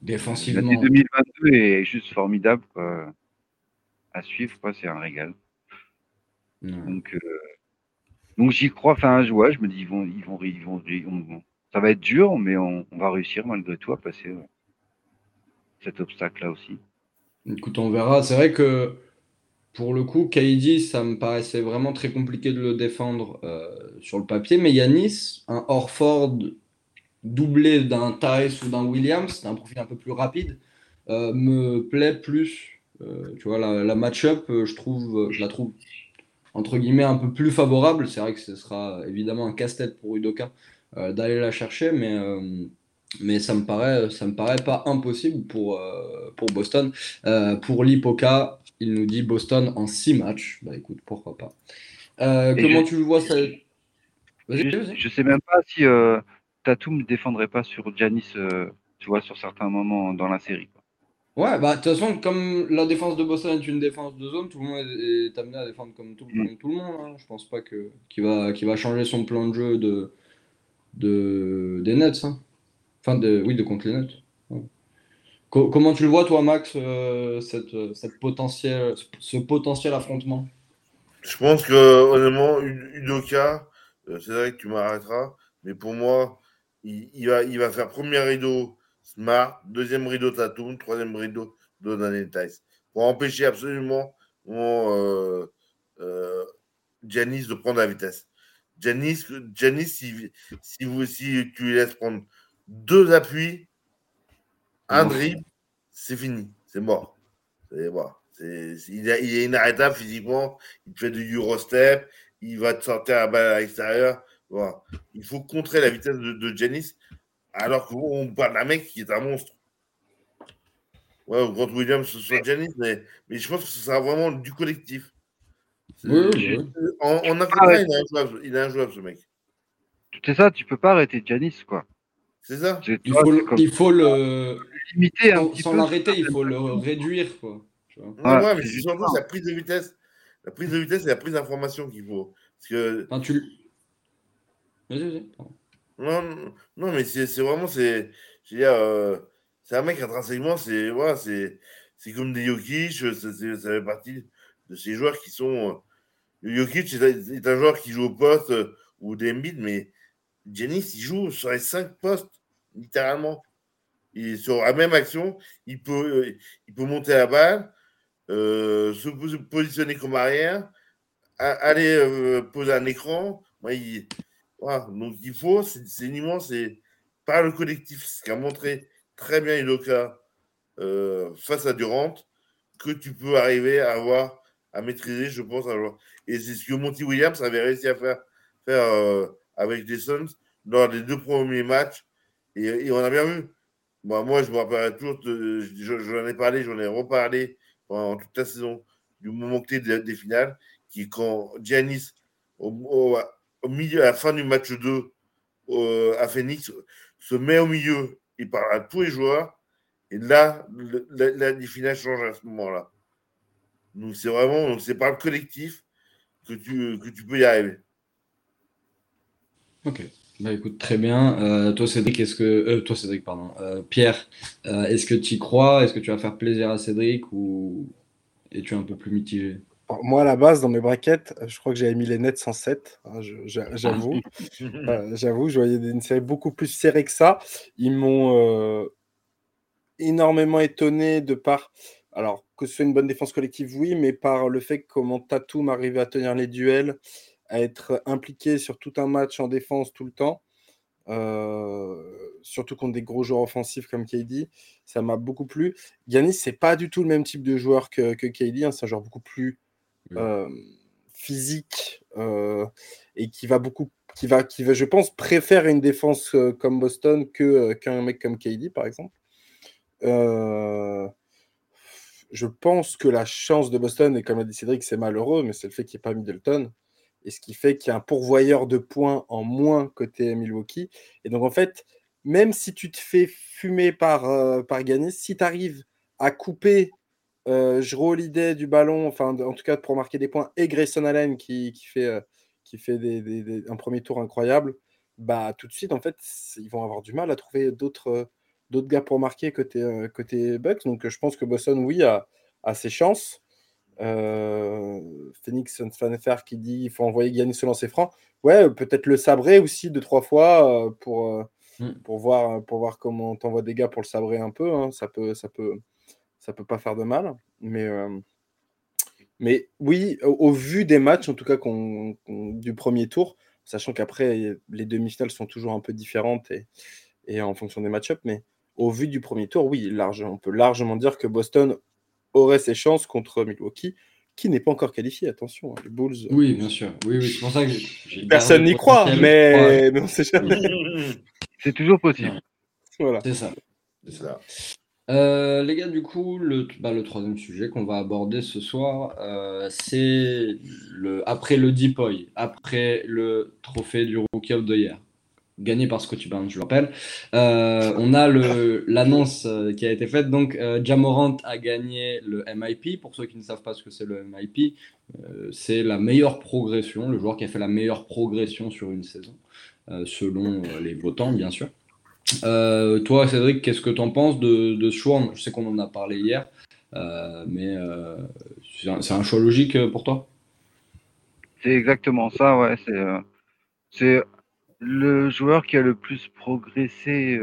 défensivement. L'année 2022 est juste formidable, quoi. À suivre, quoi. C'est un régal. Donc, euh, donc j'y crois. Enfin, je- ouais, je me dis, ils vont, ils vont, ils vont, ils vont- ça va être dur, mais on, va réussir malgré tout à passer euh, cet obstacle-là aussi. Écoute, on verra. C'est vrai que pour le coup, KD, ça me paraissait vraiment très compliqué de le défendre euh, sur le papier. Mais Yanis, un Horford doublé d'un Thais ou d'un Williams, d'un profil un peu plus rapide, euh, me plaît plus. Tu vois, la, match-up, je je la trouve entre guillemets un peu plus favorable. C'est vrai que ce sera évidemment un casse-tête pour Udoka euh, d'aller la chercher, mais, euh, mais ça me paraît, ça me paraît pas impossible pour, euh, pour Boston. Pour l'Hipoca, il nous dit Boston en 6 matchs. Bah écoute, pourquoi pas. Comment je- tu le vois ça vas-y. je sais même pas si Tatum ne défendrait pas sur euh, tu vois, sur certains moments dans la série. Ouais, bah de toute façon, comme la défense de Boston est une défense de zone, tout le monde est, est amené à défendre comme tout, Mm. comme tout le monde. hein. Je pense pas que qu'il va, va changer son plan de jeu de, de, des Nets. hein. Enfin, de, oui, de contre les Nets. Ouais. Co- comment tu le vois, toi, Max, euh, cette, cette potentiel, ce potentiel affrontement? Je pense que, honnêtement, Udoka, euh, c'est vrai que tu m'arrêteras, mais pour moi, il, il va, il va faire premier rideau Smart, deuxième rideau Tatum, troisième rideau Donovan Tice. Pour empêcher absolument mon, euh, euh, Giannis de prendre la vitesse. Giannis, Giannis si, si, vous, si tu lui laisses prendre deux appuis, un dribble, c'est fini, c'est mort. C'est- il, est- il est inarrêtable physiquement, il fait du Eurostep, il va te sortir la balle à l'extérieur. Voilà. Il faut contrer la vitesse de, de alors qu'on parle d'un mec qui est un monstre. Ouais, ou Grant Williams, ce soit Giannis, mais, mais je pense que ce sera vraiment du collectif. Oui, oui. En, en Afrique, il est injouable, il est injouable, ce mec. C'est ça, tu peux pas arrêter Janis, quoi. C'est ça C'est Il toi, faut, le- comme il faut le. limiter un Sans, petit sans peu. l'arrêter, il faut le réduire, quoi. Tu vois. Ouais, mais c'est surtout sa prise de vitesse. La prise de vitesse et la prise d'information qu'il faut. Parce que Enfin, tu. le- Vas-y, vas-y. pardon. Non, non, mais c'est vraiment, c'est, euh, c'est un mec intrinsèquement, c'est, voilà, c'est, c'est comme des Jokic, ça fait partie de ces joueurs qui sont, euh, Jokic est, un- joueur qui joue au poste euh, ou des mid, mais Giannis, il joue sur les cinq postes, littéralement. Il, sur la même action, il peut, il peut monter la balle, se pos- positionner comme arrière, aller poser un écran. Il, Donc il faut, c'est uniquement c'est par le collectif, ce qu'a montré très bien Iloka euh, face à Durant, que tu peux arriver à avoir, à maîtriser, je pense, un joueur. Et c'est ce que Monty Williams avait réussi à faire, faire euh, avec les Suns lors des deux premiers matchs. Et, on a bien vu. Moi, moi je me rappelle toujours, de- je- j'en ai parlé, j'en ai reparlé pendant toute la saison, du moment clé des, des finales, qui est quand Giannis, au, au- au milieu, à la fin du match 2 euh, à Phoenix, se met au milieu, il parle à tous les joueurs, et là, le- la, la, finales changent à ce moment-là. Donc c'est vraiment, c'est par le collectif que tu, que tu peux y arriver. Ok. Bah écoute, très bien. Euh, toi, Cédric, est-ce que. euh, toi, Cédric, pardon. Pierre, est-ce que tu y crois? Est-ce que tu vas faire plaisir à Cédric ou es-tu un peu plus mitigé? Moi, à la base, dans mes braquettes, je crois que j'avais mis les Nets en 7. hein, J'avoue. Euh, J'avoue, je voyais une série beaucoup plus serrée que ça. Ils m'ont euh, énormément étonné de par. Alors, que ce soit une bonne défense collective, oui, mais par le fait que comment Tatum arrivait à tenir les duels, à être impliqué sur tout un match en défense tout le temps, euh, surtout contre des gros joueurs offensifs comme KD, ça m'a beaucoup plu. Giannis, c'est pas du tout le même type de joueur que, que KD, hein, c'est un joueur beaucoup plus. Euh, physique et qui va beaucoup, qui va, qui va, je pense, préfère une défense comme Boston que qu'un mec comme KD, par exemple. Je pense que la chance de Boston, et comme l'a dit Cédric, c'est malheureux, mais c'est le fait qu'il n'y ait pas Middleton. Et ce qui fait qu'il y a un pourvoyeur de points en moins côté Milwaukee. Et donc, en fait, même si tu te fais fumer par, euh, par Giannis, si tu arrives à couper euh, Jrue Holiday du ballon, enfin, en tout cas pour marquer des points, et Grayson Allen qui, qui fait, euh, qui fait des, des- des- un premier tour incroyable, bah tout de suite, en fait, ils vont avoir du mal à trouver d'autres euh, d'autres gars pour marquer côté, euh, côté Bucks. Donc, je pense que Boston, oui, a, a ses chances. Phoenix Fanfare qui dit il faut envoyer Giannis se lancer franc. Ouais, peut-être le sabrer aussi deux, trois fois pour, Mm. pour, voir, pour voir comment t'envoies des gars pour le sabrer un peu. hein. Ça peut, ça peut, ça peut pas faire de mal. Mais, euh, mais oui, au, au vu des matchs, en tout cas qu'on- qu'on- du premier tour, sachant qu'après, les demi-finales sont toujours un peu différentes et, et en fonction des match-ups, mais au vu du premier tour, oui, large, on peut largement dire que Boston aurait ses chances contre Milwaukee, qui n'est pas encore qualifié, attention, hein, les Bulls. Oui, bien sûr. Oui, oui, c'est pour ça que Personne n'y croit, mais, mais on sait jamais. C'est toujours possible. Voilà. c'est ça. C'est ça. Euh, les gars, du coup, le, bah, le troisième sujet qu'on va aborder ce soir, euh, c'est après le Deepoy, après le trophée du Rookie of the Year, gagné par Scotty Barnes, je le rappelle. Euh, on a l'annonce qui a été faite. Donc, Jamorant a gagné le MIP. Pour ceux qui ne savent pas ce que c'est le MIP, c'est la meilleure progression, le joueur qui a fait la meilleure progression sur une saison, selon les votants, bien sûr. Euh, toi, Cédric, qu'est-ce que tu en penses de, de ce choix? Je sais qu'on en a parlé hier, euh, mais euh, c'est un, choix logique pour toi? C'est exactement ça, ouais. C'est le joueur qui a le plus progressé,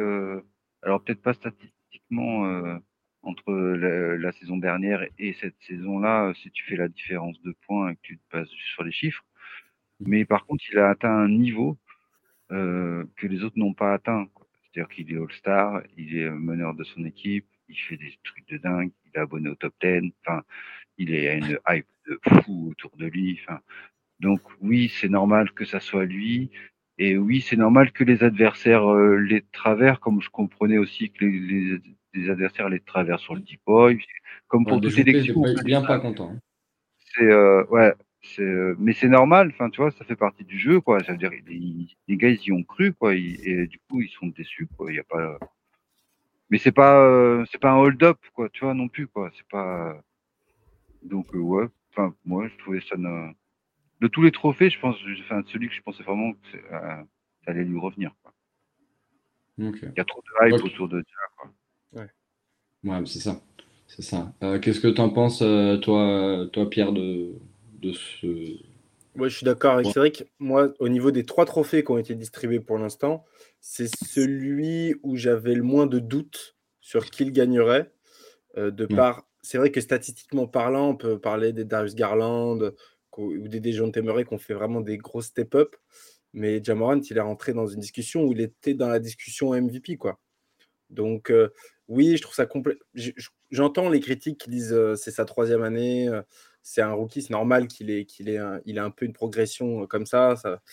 alors peut-être pas statistiquement entre la, saison dernière et cette saison-là, si tu fais la différence de points et que tu te bases sur les chiffres. Mais par contre, il a atteint un niveau que les autres n'ont pas atteint. quoi. C'est-à-dire qu'il est All-Star, il est meneur de son équipe, il fait des trucs de dingue, il est abonné au top 10, enfin, il est à une hype de fou autour de lui. Enfin, donc oui, c'est normal que ça soit lui. Et oui, c'est normal que les adversaires euh, les travers, comme je comprenais aussi que les, les, les adversaires les traversent sur le deep boy. Comme pour toute élection. bien pas contents. hein. C'est euh, ouais, mais c'est normal, enfin, tu vois, ça fait partie du jeu, quoi. Ça veut dire, les, les gars, ils y ont cru, quoi, et du coup, ils sont déçus, quoi. Il y a pas, mais c'est pas, euh, c'est pas un hold-up, quoi, tu vois, non plus, quoi. C'est pas, donc, euh, ouais, enfin, moi, je trouvais ça, de tous les trophées, je pense, enfin, celui que je pensais vraiment que ça allait lui revenir, quoi. Il y a trop de hype autour de ça, quoi. Ouais, ouais c'est ça. C'est ça. Qu'est-ce que tu en penses, toi, toi, Pierre, de, de ce, Ouais, je suis d'accord avec Cédric. Moi, au niveau des trois trophées qui ont été distribués pour l'instant, c'est celui où j'avais le moins de doutes sur qui le gagnerait. Euh, de part, c'est vrai que statistiquement parlant, on peut parler des Darius Garland ou des Dejounte Temeray qui ont fait vraiment des gros step-up. Mais Jamorant, il est rentré dans une discussion où il était dans la discussion MVP, quoi. Donc, euh, oui, je trouve ça complet. J'entends les critiques qui disent euh, c'est sa troisième année, c'est un rookie, c'est normal qu'il ait, ait, un, il a un peu une progression comme ça. ça.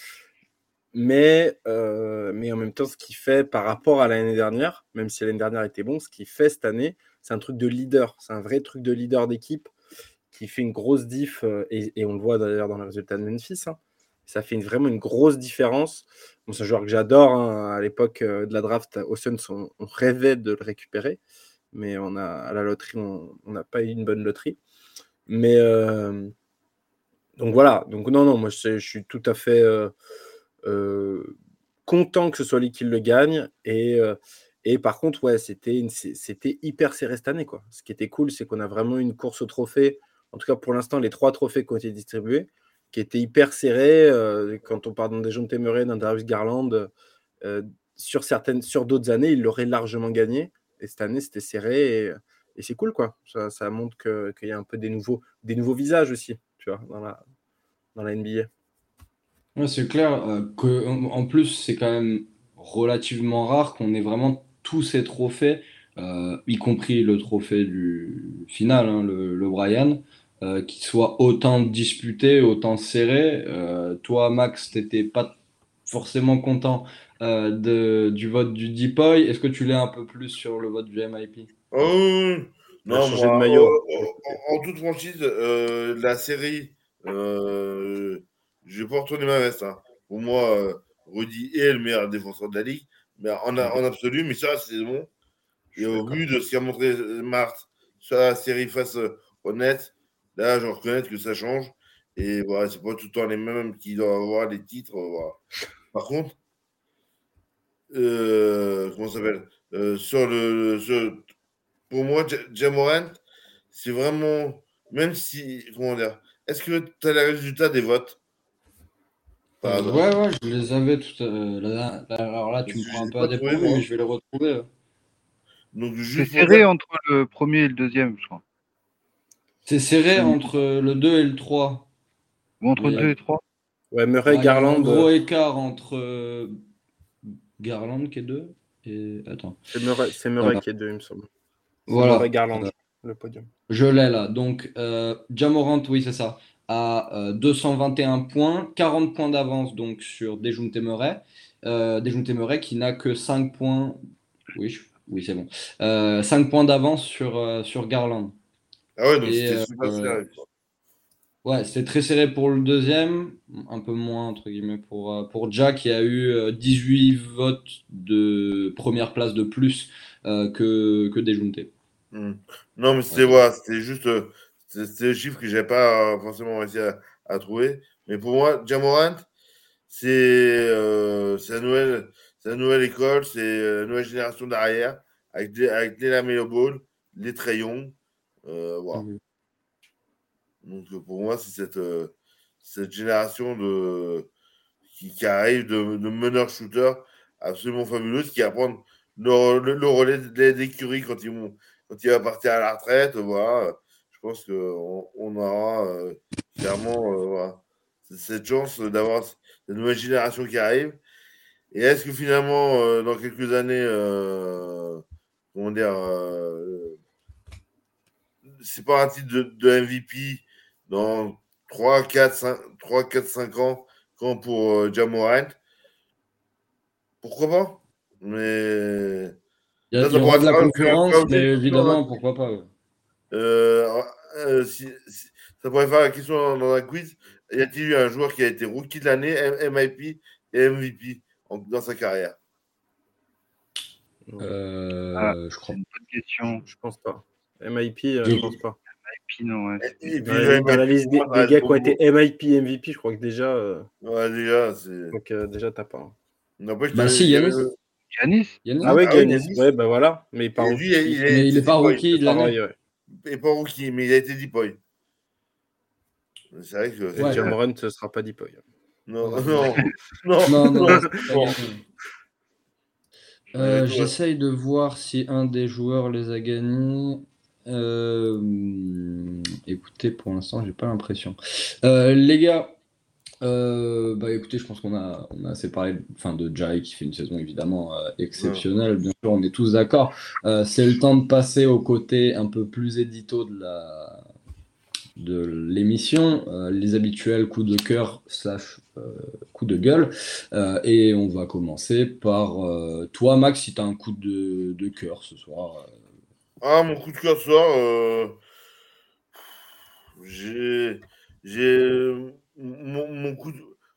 Mais, en même temps, ce qu'il fait par rapport à l'année dernière, même si l'année dernière était bon, ce qu'il fait cette année, c'est un truc de leader. C'est un vrai truc de leader d'équipe qui fait une grosse diff. Et, on le voit d'ailleurs dans le résultat de Memphis. Hein. Ça fait vraiment une grosse différence. c'est un joueur que j'adore. Hein. À l'époque de la draft, au Suns, on, rêvait de le récupérer. Mais on a, à la loterie, on n'a pas eu une bonne loterie. Mais euh, donc voilà, donc non, non, moi je, suis tout à fait euh, euh, content que ce soit lui qui le gagne. Et, et par contre, ouais, c'était, c'était hyper serré cette année. Quoi. Ce qui était cool, c'est qu'on a vraiment une course au trophée. En tout cas, pour l'instant, les trois trophées qui ont été distribués, qui étaient hyper serrés. quand on parle d'un John Temeray, d'un Garland, sur, certaines, sur d'autres années, il l'aurait largement gagné. Et cette année, c'était serré. Et c'est cool, quoi. Ça, montre qu'il y a un peu des nouveaux, des nouveaux visages aussi, tu vois, dans la, dans la NBA. Ouais, c'est clair euh, que, en plus, c'est quand même relativement rare qu'on ait vraiment tous ces trophées, euh, y compris le trophée du final, hein, le, le, Brian, euh, qui soit autant disputé, autant serré. toi, Max, t'étais pas forcément content de, du vote du Deepoy. Est-ce que tu l'es un peu plus sur le vote du MIP Oh, non, moi, de maillot. En, toute franchise, euh, la série, euh, je vais pas retourner ma veste. Hein. Pour moi, euh, Rudy est le meilleur défenseur de la ligue, mais en, en absolu, mais ça, c'est bon. Et au vu de ce qu'a montré Marthe sur la série face honnête, là, je reconnais que ça change. Et voilà, c'est pas tout le temps les mêmes qui doivent avoir les titres. Voilà. Par contre, comment ça s'appelle Sur le, sur, pour moi, Jamorant, c'est vraiment. Même si. Comment dire Est-ce que tu as les résultats des votes? Euh, Ouais, ouais, je les avais tout. Euh, alors là, tu me prends un peu à dépourvu, mais je vais les retrouver. c'est serré entre le premier et le deuxième, je crois. C'est serré entre le 2 et le 3. Ou entre le 2 et 3 Ouais, Murray, Garland. un gros euh, écart entre Garland qui est 2 et. Attends. C'est Murray, qui est 2, il me semble. Voilà. Garland, le podium. Je l'ai là. Donc, euh, Jamorant, oui, c'est ça, à 221 euh, points, 40 points d'avance donc sur Dejounte Murray. Euh, Dejounte Murray qui n'a que 5 points. Oui, oui c'est bon. 5 euh, points d'avance sur, sur Garland. Ah ouais, donc c'était super serré. Ouais, c'était très serré pour le deuxième, un peu moins entre guillemets pour, pour Jack qui a eu 18 votes de première place de plus que, que Dejounte. Hmm. Non, mais c'était voilà, juste euh, c'était le chiffre que j'ai pas euh, forcément réussi à, trouver. Mais pour moi, Jamorant, c'est euh, la nouvelle, la nouvelle école, c'est la nouvelle génération d'arrière avec, avec les Lamelo Ball, les Trayons. voilà. Mmh Donc pour moi, c'est cette, cette génération de, qui, arrive de, de meneurs-shooters absolument fabuleuse qui apprend le, le, relais d'écurie quand vont quand il va partir à la retraite, voilà, je pense qu'on on aura euh, clairement euh, cette chance d'avoir cette nouvelle génération qui arrive. Et est-ce que finalement, euh, dans quelques années, comment dire, c'est pas un titre de, MVP dans 3, 4, 5, 3, 4, 5 ans, comme pour Jamorant Pourquoi pas? Mais il y, a, aura de la concurrence, mais évidemment, pourquoi pas. Euh, euh, ça pourrait faire la question dans, dans un quiz. Y a-t-il eu un joueur qui a été rookie de l'année, MIP et MVP en- dans sa carrière? Euh, Ah. je crois. C'est une bonne question. Je pense pas. MIP, euh, Oui. je pense pas. Puis non, ouais. Et puis, la, dans la MIP, liste des, gars qui ont été MIP, MVP, je crois que déjà. euh, Ouais, déjà, c'est. donc euh, déjà, t'as pas. hein. N'empêche Bah si, Yanis. euh, Yanis Yannick Ah ouais, Ah oui, Giannis. Giannis. Ouais, bah voilà. Mais pas et rookie. lui, il, Mais il est pas rookie de l'année. Pareil, ouais. Et pas rookie, mais il a été Depoy. C'est vrai que. Et Ouais. Cameron, ce sera pas Depoy. Non, non, non, Non. Euh, J'essaye de voir si un des joueurs les a gagnés. Euh, écoutez, pour l'instant, j'ai pas l'impression. Euh, les gars, euh, bah écoutez, je pense qu'on a, on a assez parlé enfin, de Jai qui fait une saison évidemment euh, exceptionnelle. Bien sûr, on est tous d'accord. Euh, c'est le temps de passer au côté un peu plus édito de la de l'émission, les habituels coups de cœur slash coups de gueule. Et on va commencer par toi, Max, si tu as un coup de, de cœur ce soir. Ah, mon coup de cœur ce soir, j'ai. j'ai mon, coup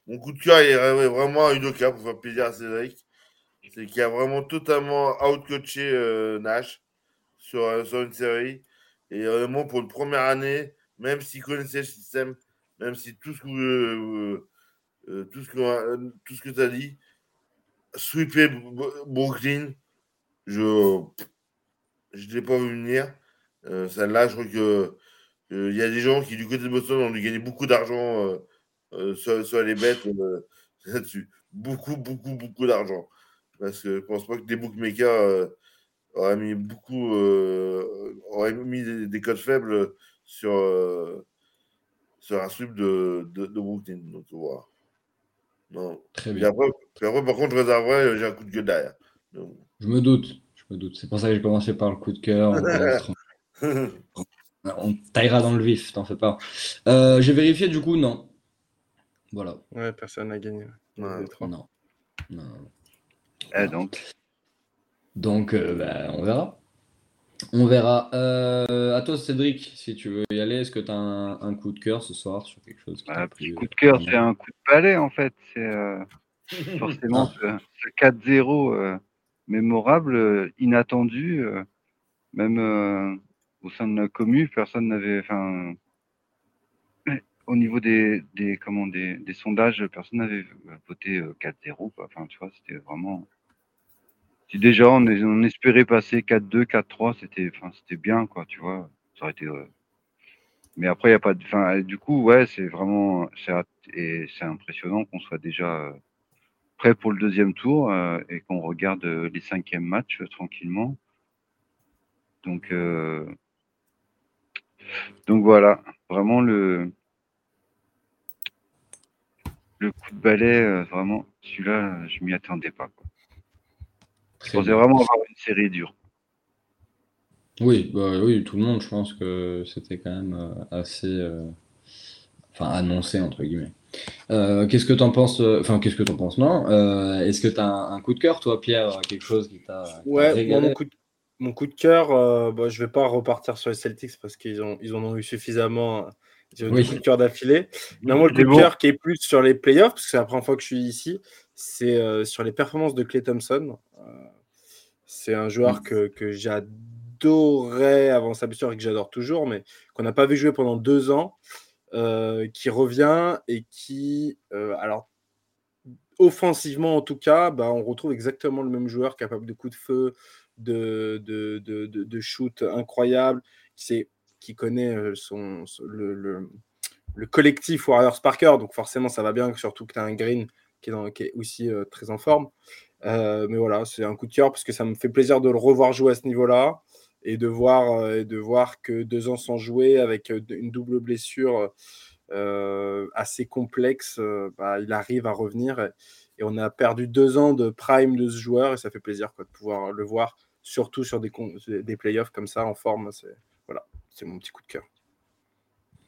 mon coup de cœur est vraiment à Udoka pour faire plaisir à Cédric. C'est qu'il a vraiment totalement outcoaché euh, Nash sur, euh, sur une série. Et vraiment, pour une première année, même s'il connaissait le système, même si tout ce que, euh, euh, tout ce que, tout que tu as dit, sweeper Bro- Brooklyn, je ne l'ai pas vu venir. Celle-là, je crois que il y a des gens qui, du côté de Boston, ont dû gagner beaucoup d'argent euh, euh, sur les bêtes euh, là-dessus. Beaucoup, beaucoup, beaucoup d'argent. Parce que je pense pas que des bookmakers euh, auraient mis beaucoup, auraient mis des, des codes faibles sur, sur un sweep de, de, de Brooklyn. Donc voilà. Non. Très bien. après, après, par contre, je réserverai, j'ai un coup de gueule derrière. Donc, Je me doute. Je me doute. C'est pour ça que j'ai commencé par le coup de cœur. On, taillera dans le vif, t'en fais pas. Euh, j'ai vérifié du coup, non. Voilà. Ouais, personne n'a gagné. Ouais. Non. Non, non, non. Eh, donc, Donc, euh, bah, on verra. On verra. Euh, à toi, Cédric, si tu veux y aller, est-ce que tu as un, un coup de cœur ce soir sur quelque chose qui petit euh, coup de cœur, c'est un coup de balai en fait. C'est euh, forcément ce, ce 4-0 euh, mémorable, euh, inattendu, euh, même euh, au sein de la commu, personne n'avait, enfin, au niveau des, des comment des, sondages, personne n'avait euh, voté euh, 4-0. quoi. Enfin, tu vois, c'était vraiment. Déjà on, espérait passer 4-2, 4-3, c'était, enfin, bien, quoi, tu vois. Ça aurait été. euh, Mais après, il y a pas de. Du coup, ouais, c'est vraiment. C'est impressionnant qu'on soit déjà euh, prêt pour le deuxième tour euh, et qu'on regarde euh, les cinquièmes matchs euh, tranquillement. Donc, euh, donc voilà, vraiment le le coup de balai, euh, vraiment, celui-là, je m'y attendais pas. Quoi. Je pensais bien. vraiment avoir une série dure. Oui, bah, oui, tout le monde, je pense que c'était quand même euh, assez. euh, Enfin, annoncé, entre guillemets. Euh, qu'est-ce que t'en penses Enfin, qu'est-ce que t'en penses Non. Euh, est-ce que t'as un, un coup de cœur, toi, Pierre Quelque chose qui t'a qui t'a Ouais, moi, mon coup de, mon coup de cœur, euh, bah, je vais pas repartir sur les Celtics parce qu'ils ont, ils en ont eu suffisamment. Eu Oui. deux coups de cœur d'affilée. Non, moi, le coup de cœur qui est plus sur les playoffs, parce que c'est la première fois que je suis ici, c'est euh, sur les performances de Clay Thompson. Euh, c'est un joueur que, que j'adorais avant sa blessure et que j'adore toujours, mais qu'on n'a pas vu jouer pendant deux ans, euh, qui revient et qui, alors, offensivement en tout cas, bah, on retrouve exactement le même joueur capable de coups de feu, de, de, de, shoot incroyable, qui, qui connaît euh, son, le, le, le collectif Warriors Parker, donc forcément ça va bien, surtout que tu as un Green qui est, qui est aussi euh, très en forme. Euh, mais voilà, c'est un coup de cœur parce que ça me fait plaisir de le revoir jouer à ce niveau-là et de voir, et de voir que deux ans sans jouer avec une double blessure assez complexe, bah, il arrive à revenir. Et, on a perdu deux ans de prime de ce joueur et ça fait plaisir quoi, de pouvoir le voir, surtout sur des, des playoffs comme ça en forme. C'est c'est mon petit coup de cœur.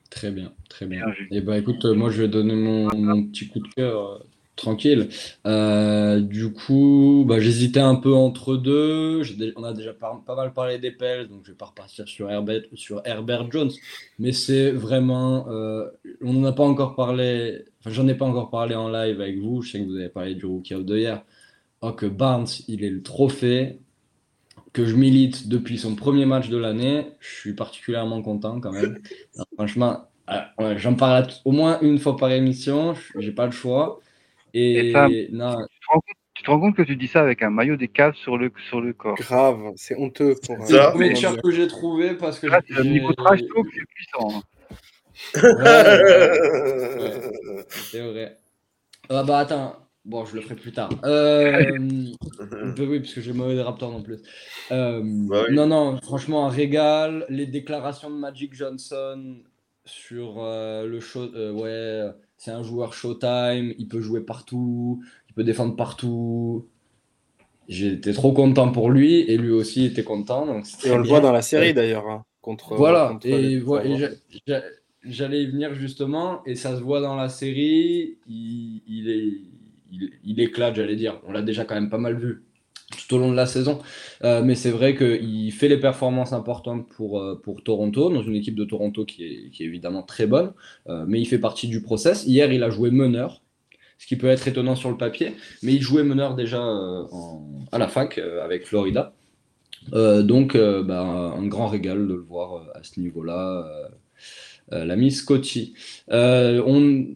Très bien, très bien. Et bah écoute, euh, moi je vais donner mon, mon petit coup de cœur. euh, Tranquille. Euh, du coup, bah, j'hésitais un peu entre deux. On a déjà pas, mal parlé des Pels, donc je vais pas repartir sur Herbert, sur Herbert Jones. Mais c'est vraiment. Euh, on n'en a pas encore parlé. Enfin, j'en ai pas encore parlé en live avec vous. Je sais que vous avez parlé du Rookie of the Year. Oh, que Barnes, il est le trophée que je milite depuis son premier match de l'année. Je suis particulièrement content quand même. franchement, euh, j'en parle au moins une fois par émission. J'ai pas le choix. Et, non. Tu, te rends compte, que tu dis ça avec un maillot des caves sur le, sur le corps. Grave, c'est honteux. C'est le premier shirt que j'ai trouvé parce que. c'est niveau trash talk, c'est puissant. Hein. c'est vrai. Ah bah attends, bon, je le ferai plus tard. Euh... oui, parce que j'ai mauvais Raptor non plus. Euh, bah non, non, franchement, un régal. Les déclarations de Magic Johnson sur euh, le show, euh, ouais c'est un joueur Showtime, il peut jouer partout, il peut défendre partout. J'étais trop content pour lui et lui aussi était content. Donc et on le voit dans la série d'ailleurs. Hein, contre, voilà, et, j'allais y venir justement et ça se voit dans la série. Il, est, il, éclate, j'allais dire. On l'a déjà quand même pas mal vu tout au long de la saison. Euh, mais c'est vrai qu'il fait les performances importantes pour, euh, pour Toronto, dans une équipe de Toronto qui est, qui est évidemment très bonne, euh, mais il fait partie du process. Hier, il a joué meneur, ce qui peut être étonnant sur le papier, mais il jouait meneur déjà à la fac avec Florida. donc, bah, un grand régal de le voir à ce niveau-là. l'ami Scotty. on,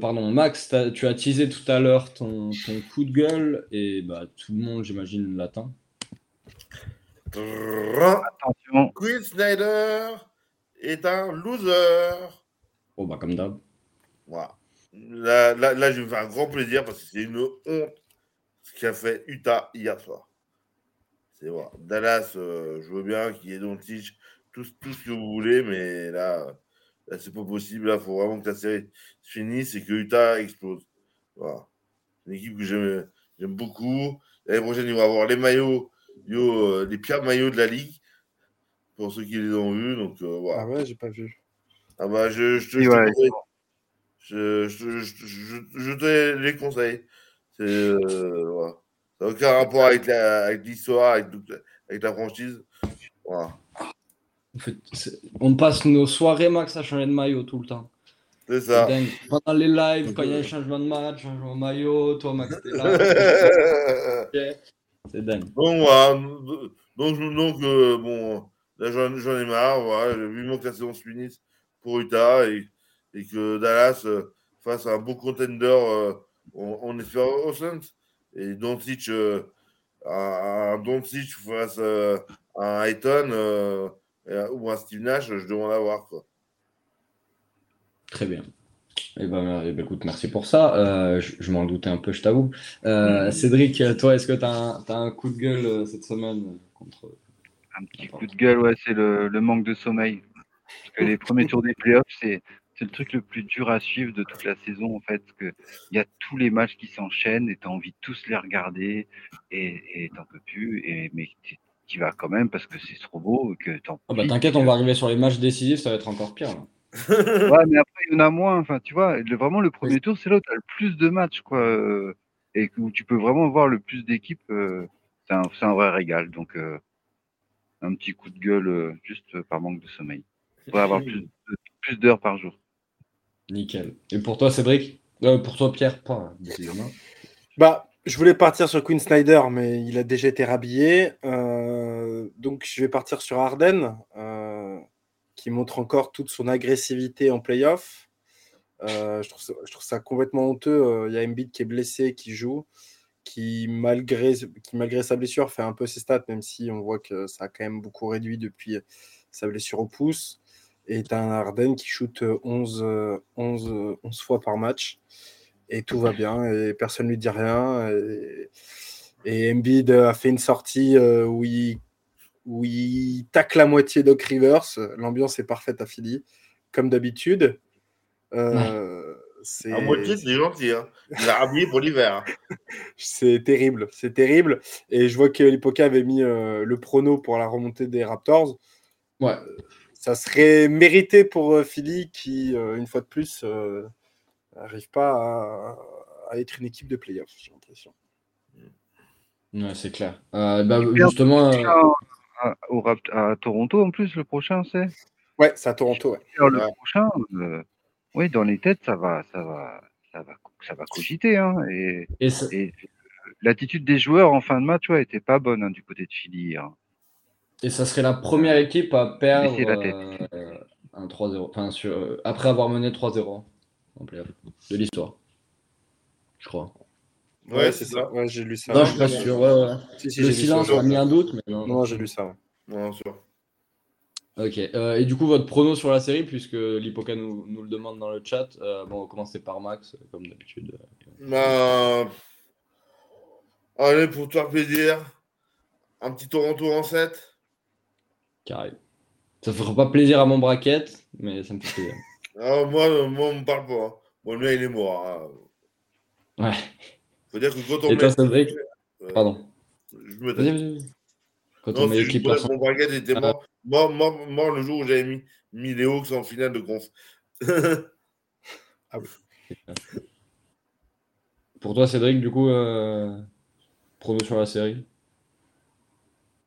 pardon, Max, tu as teasé tout à l'heure ton, coup de gueule et bah, tout le monde, j'imagine, l'attend. Attention. Quinn Snyder est un loser. Oh, bah, comme d'hab. Voilà. Là, là, je vais me faire un grand plaisir parce que c'est une honte ce qu'a fait Utah hier soir. C'est vrai. Dallas, euh, je veux bien qu'il y ait Doncic, tout, tout ce que vous voulez, mais là, Là, c'est pas possible. il faut vraiment que la série se finisse et que Utah explose. Voilà. Une équipe que j'aime, beaucoup. L'année prochaine, ils vont avoir les maillots, yo, euh, les pires maillots de la ligue. Pour ceux qui les ont vus. Donc, euh, voilà. Ah ouais, j'ai pas vu. Ah bah, je, je, te, je, je, te les conseille. C'est, euh, voilà. Ça n'a aucun rapport avec, l'histoire, avec, avec la franchise. Voilà on passe nos soirées max à changer de maillot tout le temps. C'est ça. Pendant les lives, quand il y a un changement de match, changement de maillot, toi Max, t'es là. C'est dingue. Bon, voilà. Donc, donc euh, bon, là j'en ai marre. Voilà. Vivement que la saison se finisse pour Utah et, et que Dallas euh, fasse un beau contender. Euh, on, on, espère au. Et Doncic, euh, un, Doncic face à un Ayton euh, ou un Steve Nash, je demande à voir. Quoi. Très bien. Eh ben, eh ben, écoute, merci pour ça. Euh, je, m'en doutais un peu, je t'avoue. Euh, Cédric, toi, est-ce que tu as, un coup de gueule cette semaine contre. Un petit coup de gueule, ouais, c'est le, manque de sommeil. Parce que les premiers tours des playoffs, c'est, le truc le plus dur à suivre de toute la saison, en fait. Il y a tous les matchs qui s'enchaînent et tu as envie de tous les regarder et t'en peux plus. Et, mais qui va quand même parce que c'est trop beau que ah bah t'inquiète, on va arriver sur les matchs décisifs, ça va être encore pire. ouais, mais après il y en a moins. Enfin, tu vois, vraiment le premier tour, c'est là où tu as le plus de matchs, quoi, euh, et où tu peux vraiment voir le plus d'équipes. Euh, c'est un, vrai régal. Donc, euh, un petit coup de gueule juste par manque de sommeil. Pour avoir plus, plus d'heures par jour. Nickel. Et pour toi, Cédric? Pour toi, Pierre? Pas, Bah, je voulais partir sur Queen Snyder, mais il a déjà été rhabillé. Euh, donc, je vais partir sur Arden, euh, qui montre encore toute son agressivité en playoff. Euh, je, trouve ça, complètement honteux. Il y a Embiid qui est blessé, qui joue, qui malgré, sa blessure, fait un peu ses stats, même si on voit que ça a quand même beaucoup réduit depuis sa blessure au pouce. Et as un Arden qui shoot 11, 11, 11 fois par match et tout va bien et personne ne lui dit rien. Et, et Embiid a fait une sortie euh, où, il, où il tacle la moitié Doc Rivers. L'ambiance est parfaite à Philly, comme d'habitude. Euh, à moitié, c'est gentil. Hein. Il a habillé pour l'hiver. Hein. c'est terrible, c'est terrible. Et je vois que l'Hypoca avait mis euh, le prono pour la remontée des Raptors. Ouais. ça serait mérité pour Philly qui, une fois de plus, n'arrive pas à être une équipe de playoff, j'ai l'impression. Ouais, c'est clair. Euh, bah, justement, euh, À, au Rapt- à Toronto en plus, le prochain, c'est? Ouais, c'est à Toronto. ouais. Alors, le Ouais. prochain, euh, oui, dans les têtes, ça va, ça va, ça va, ça va cogiter. Hein, et, et ça- et l'attitude des joueurs en fin de match, ouais, était pas bonne hein, du côté de Philly. hein. Et ça serait la première équipe à perdre Laissez la tête. euh, un 3-0, enfin, sur, euh, après avoir mené 3-0 en playoff de l'histoire. Je crois. Ouais, c'est ça. Ouais, j'ai lu ça. non, je suis pas sûr. Ouais, ouais. Si, si, Le silence m'a mis un doute, mais non. Non, j'ai lu ça. ouais. Non, sûr. Ok. Euh, et du coup, votre prono sur la série, puisque l'Hippoca nous, nous le demande dans le chat. euh, bon, on va commencer par Max, comme d'habitude. Bah, allez, pour toi plaisir, un petit Toronto en 7. Carré. Ça fera pas plaisir à mon bracket, mais ça me fait plaisir. Ah, moi, moi, on me parle pas. hein. Bon, le mien, il est mort. hein. Ouais. Dire que quand on Et toi, met- Cédric Euh, Pardon. Je me Vas-y. Quand Non, on met l'équipe mon bracket était Ah. mort. Mort, mort, mort le jour où j'avais mis, mis les Hawks en finale de conf. Pour toi, Cédric, du coup, euh, prono sur la série?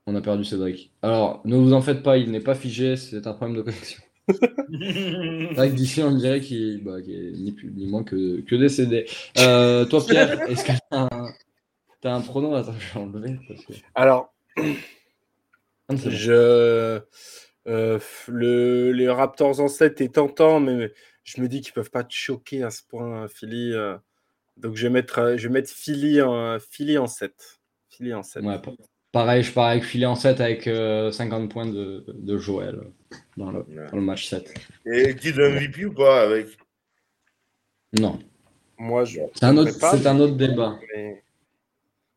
On a perdu Cédric. Alors, ne vous en faites pas, il n'est pas figé, c'est un problème de connexion. Que d'ici, on dirait qu'il bah, qu'il est ni plus ni moins que, que décédé. Euh, toi, Pierre, est-ce que tu as un, t'as un prono Attends, je vais enlever. Parce que... Alors, Ah, je. euh, le, les Raptors en 7 est tentant, mais je me dis qu'ils peuvent pas te choquer à ce point, Philly. euh. donc je vais mettre, je vais mettre Philly en, Philly en 7. Philly en 7. Ouais, pareil, je pars avec filet en 7 avec euh, 50 points de, de Joël dans le, dans le match 7. Et qui de MVP ou pas avec? Non, Moi, je. c'est un, autre- donnerai pas, c'est un autre débat. mais-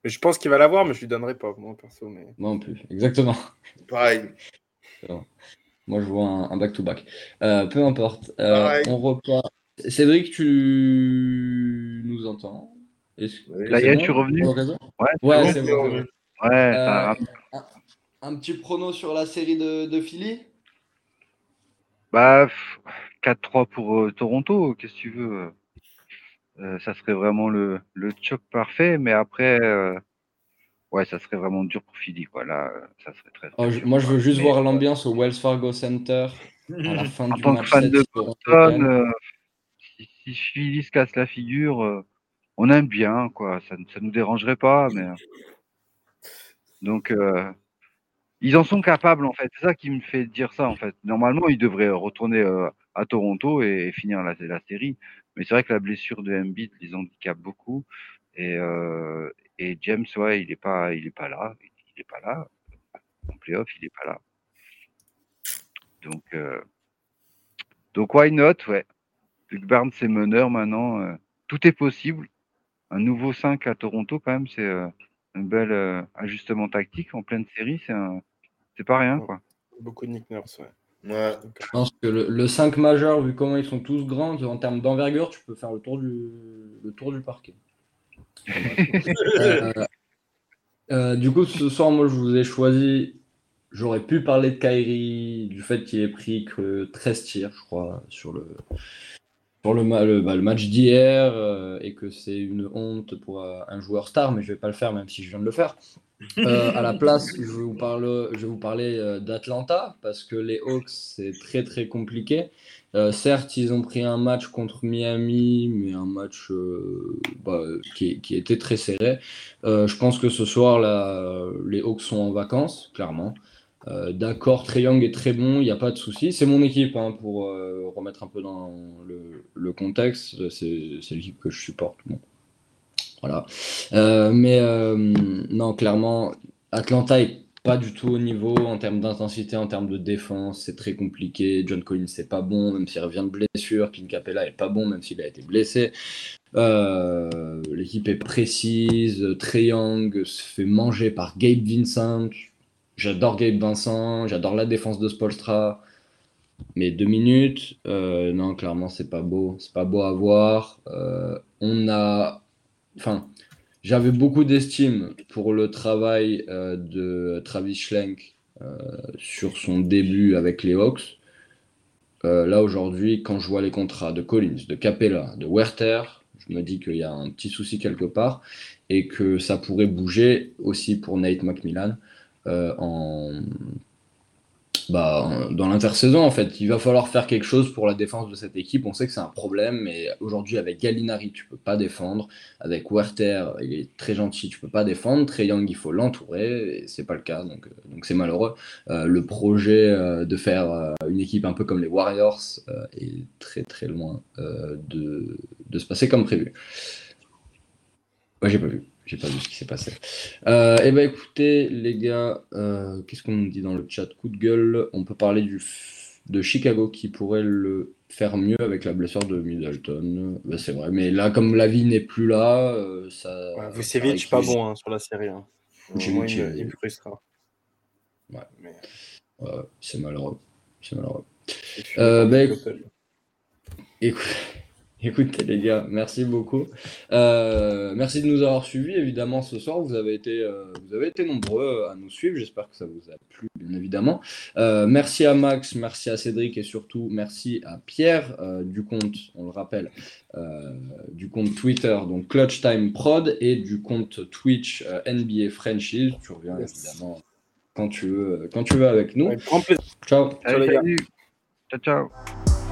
mais je pense qu'il va l'avoir, mais je lui donnerai pas, moi, perso. Mais... Moi non plus, exactement. Pareil. Moi, je vois un un back-to-back. Euh, peu importe. Euh, on repart. Cédric, tu nous entends? Bon? je suis revenu? Ouais, Ouais, c'est bon. Revenu. ouais, ça Euh, un, un petit prono sur la série de, de Philly? Bah, pff, 4-3 pour euh, Toronto, qu'est-ce que tu veux Euh, Ça serait vraiment le, le choc parfait, mais après, euh, ouais, ça serait vraiment dur pour Philly, quoi. Là, ça serait très, très Oh, dur, Moi, je veux juste Mais, voir l'ambiance au Wells Fargo Center à la fin En du tant que match fan 7 de Toronto Boston, euh, si, si Philly se casse la figure, euh, on aime bien, quoi. Ça, ça nous dérangerait pas, mais donc euh, ils en sont capables, en fait. C'est ça qui me fait dire ça, en fait. Normalement, ils devraient retourner euh, à Toronto et, finir la, série. Mais c'est vrai que la blessure de Embiid les handicape beaucoup. Et, euh, et James, ouais, il est pas, il est pas là. Il est pas là. En playoff, il est pas là. Donc, euh, donc why not, ouais. Luke Barnes est meneur maintenant. euh, tout est possible. Un nouveau 5 à Toronto, quand même, c'est un bel euh, ajustement tactique en pleine série. C'est un, pas rien, quoi. Beaucoup de Nick Nurse, ouais. Ouais. Je pense que le, le 5 majeur, vu comment ils sont tous grands, en termes d'envergure, tu peux faire le tour du, le tour du parquet. Euh, euh, du coup, ce soir, moi, je vous ai choisi. J'aurais pu parler de Kyrie, du fait qu'il ait pris que 13 tirs, je crois, sur le, sur le, le, bah, le match d'hier, euh, et que c'est une honte pour euh, un joueur star, mais je vais pas le faire, même si je viens de le faire. Euh, à la place, je vous parler, je vais vous parler euh, d'Atlanta parce que les Hawks, c'est très très compliqué. Certes, ils ont pris un match contre Miami, mais un match bah, qui, qui était très serré. Je pense que ce soir, là, les Hawks sont en vacances, clairement. Euh, D'accord, Trey Young est très bon, il n'y a pas de souci. C'est mon équipe, hein, pour euh, remettre un peu dans le, contexte. C'est l'équipe que je supporte. Voilà. Euh, mais non, clairement, Atlanta est pas du tout au niveau en termes d'intensité, en termes de défense. C'est très compliqué. John Collins, c'est pas bon, même s'il revient de blessure. Clint Capella est pas bon, même s'il a été blessé. L'équipe est précise. Trey Young se fait manger par Gabe Vincent. J'adore Gabe Vincent. J'adore la défense de Spolstra. Mais deux minutes, euh, non, clairement, c'est pas beau. C'est pas beau à voir. Euh, on a. Enfin, j'avais beaucoup d'estime pour le travail euh, de Travis Schlenk sur son début avec les Hawks. Là, aujourd'hui, quand je vois les contrats de Collins, de Capella, de Werther, je me dis qu'il y a un petit souci quelque part et que ça pourrait bouger aussi pour Nate McMillan en bah, dans l'intersaison, en fait, il va falloir faire quelque chose pour la défense de cette équipe. On sait que c'est un problème, mais aujourd'hui, avec Gallinari, tu peux pas défendre. Avec Werther, il est très gentil, tu peux pas défendre. Trey Young, il faut l'entourer, et c'est pas le cas, donc euh, donc c'est malheureux. Euh, le projet euh, de faire une équipe un peu comme les Warriors est très très loin de, de se passer comme prévu. Moi, j'ai pas vu. J'ai pas vu ce qui s'est passé. Euh, eh ben écoutez, les gars, euh, qu'est-ce qu'on nous dit dans le chat? Coup de gueule, on peut parler du de Chicago qui pourrait le faire mieux avec la blessure de Middleton. Ben, c'est vrai, mais là, comme la vie n'est plus là, euh, ça. Ouais, Vucevic, pas bon hein, sur la série. Hein. Moi, il, il me frustrera. Ouais. Mais- Ouais, c'est malheureux. C'est malheureux. Euh, ben. Écoute, écoutez les gars, merci beaucoup. Euh, merci de nous avoir suivis. Évidemment, ce soir, vous avez été, euh, vous avez été nombreux à nous suivre. J'espère que ça vous a plu, bien évidemment. Euh, merci à Max, merci à Cédric et surtout merci à Pierre euh, du compte, on le rappelle, euh, du compte Twitter, donc Clutch Time Prod et du compte Twitch euh, NBA Franchise. Tu reviens Yes. évidemment quand tu veux, quand tu veux avec nous. Ouais. Ciao. Ciao, les gars. Ciao, ciao.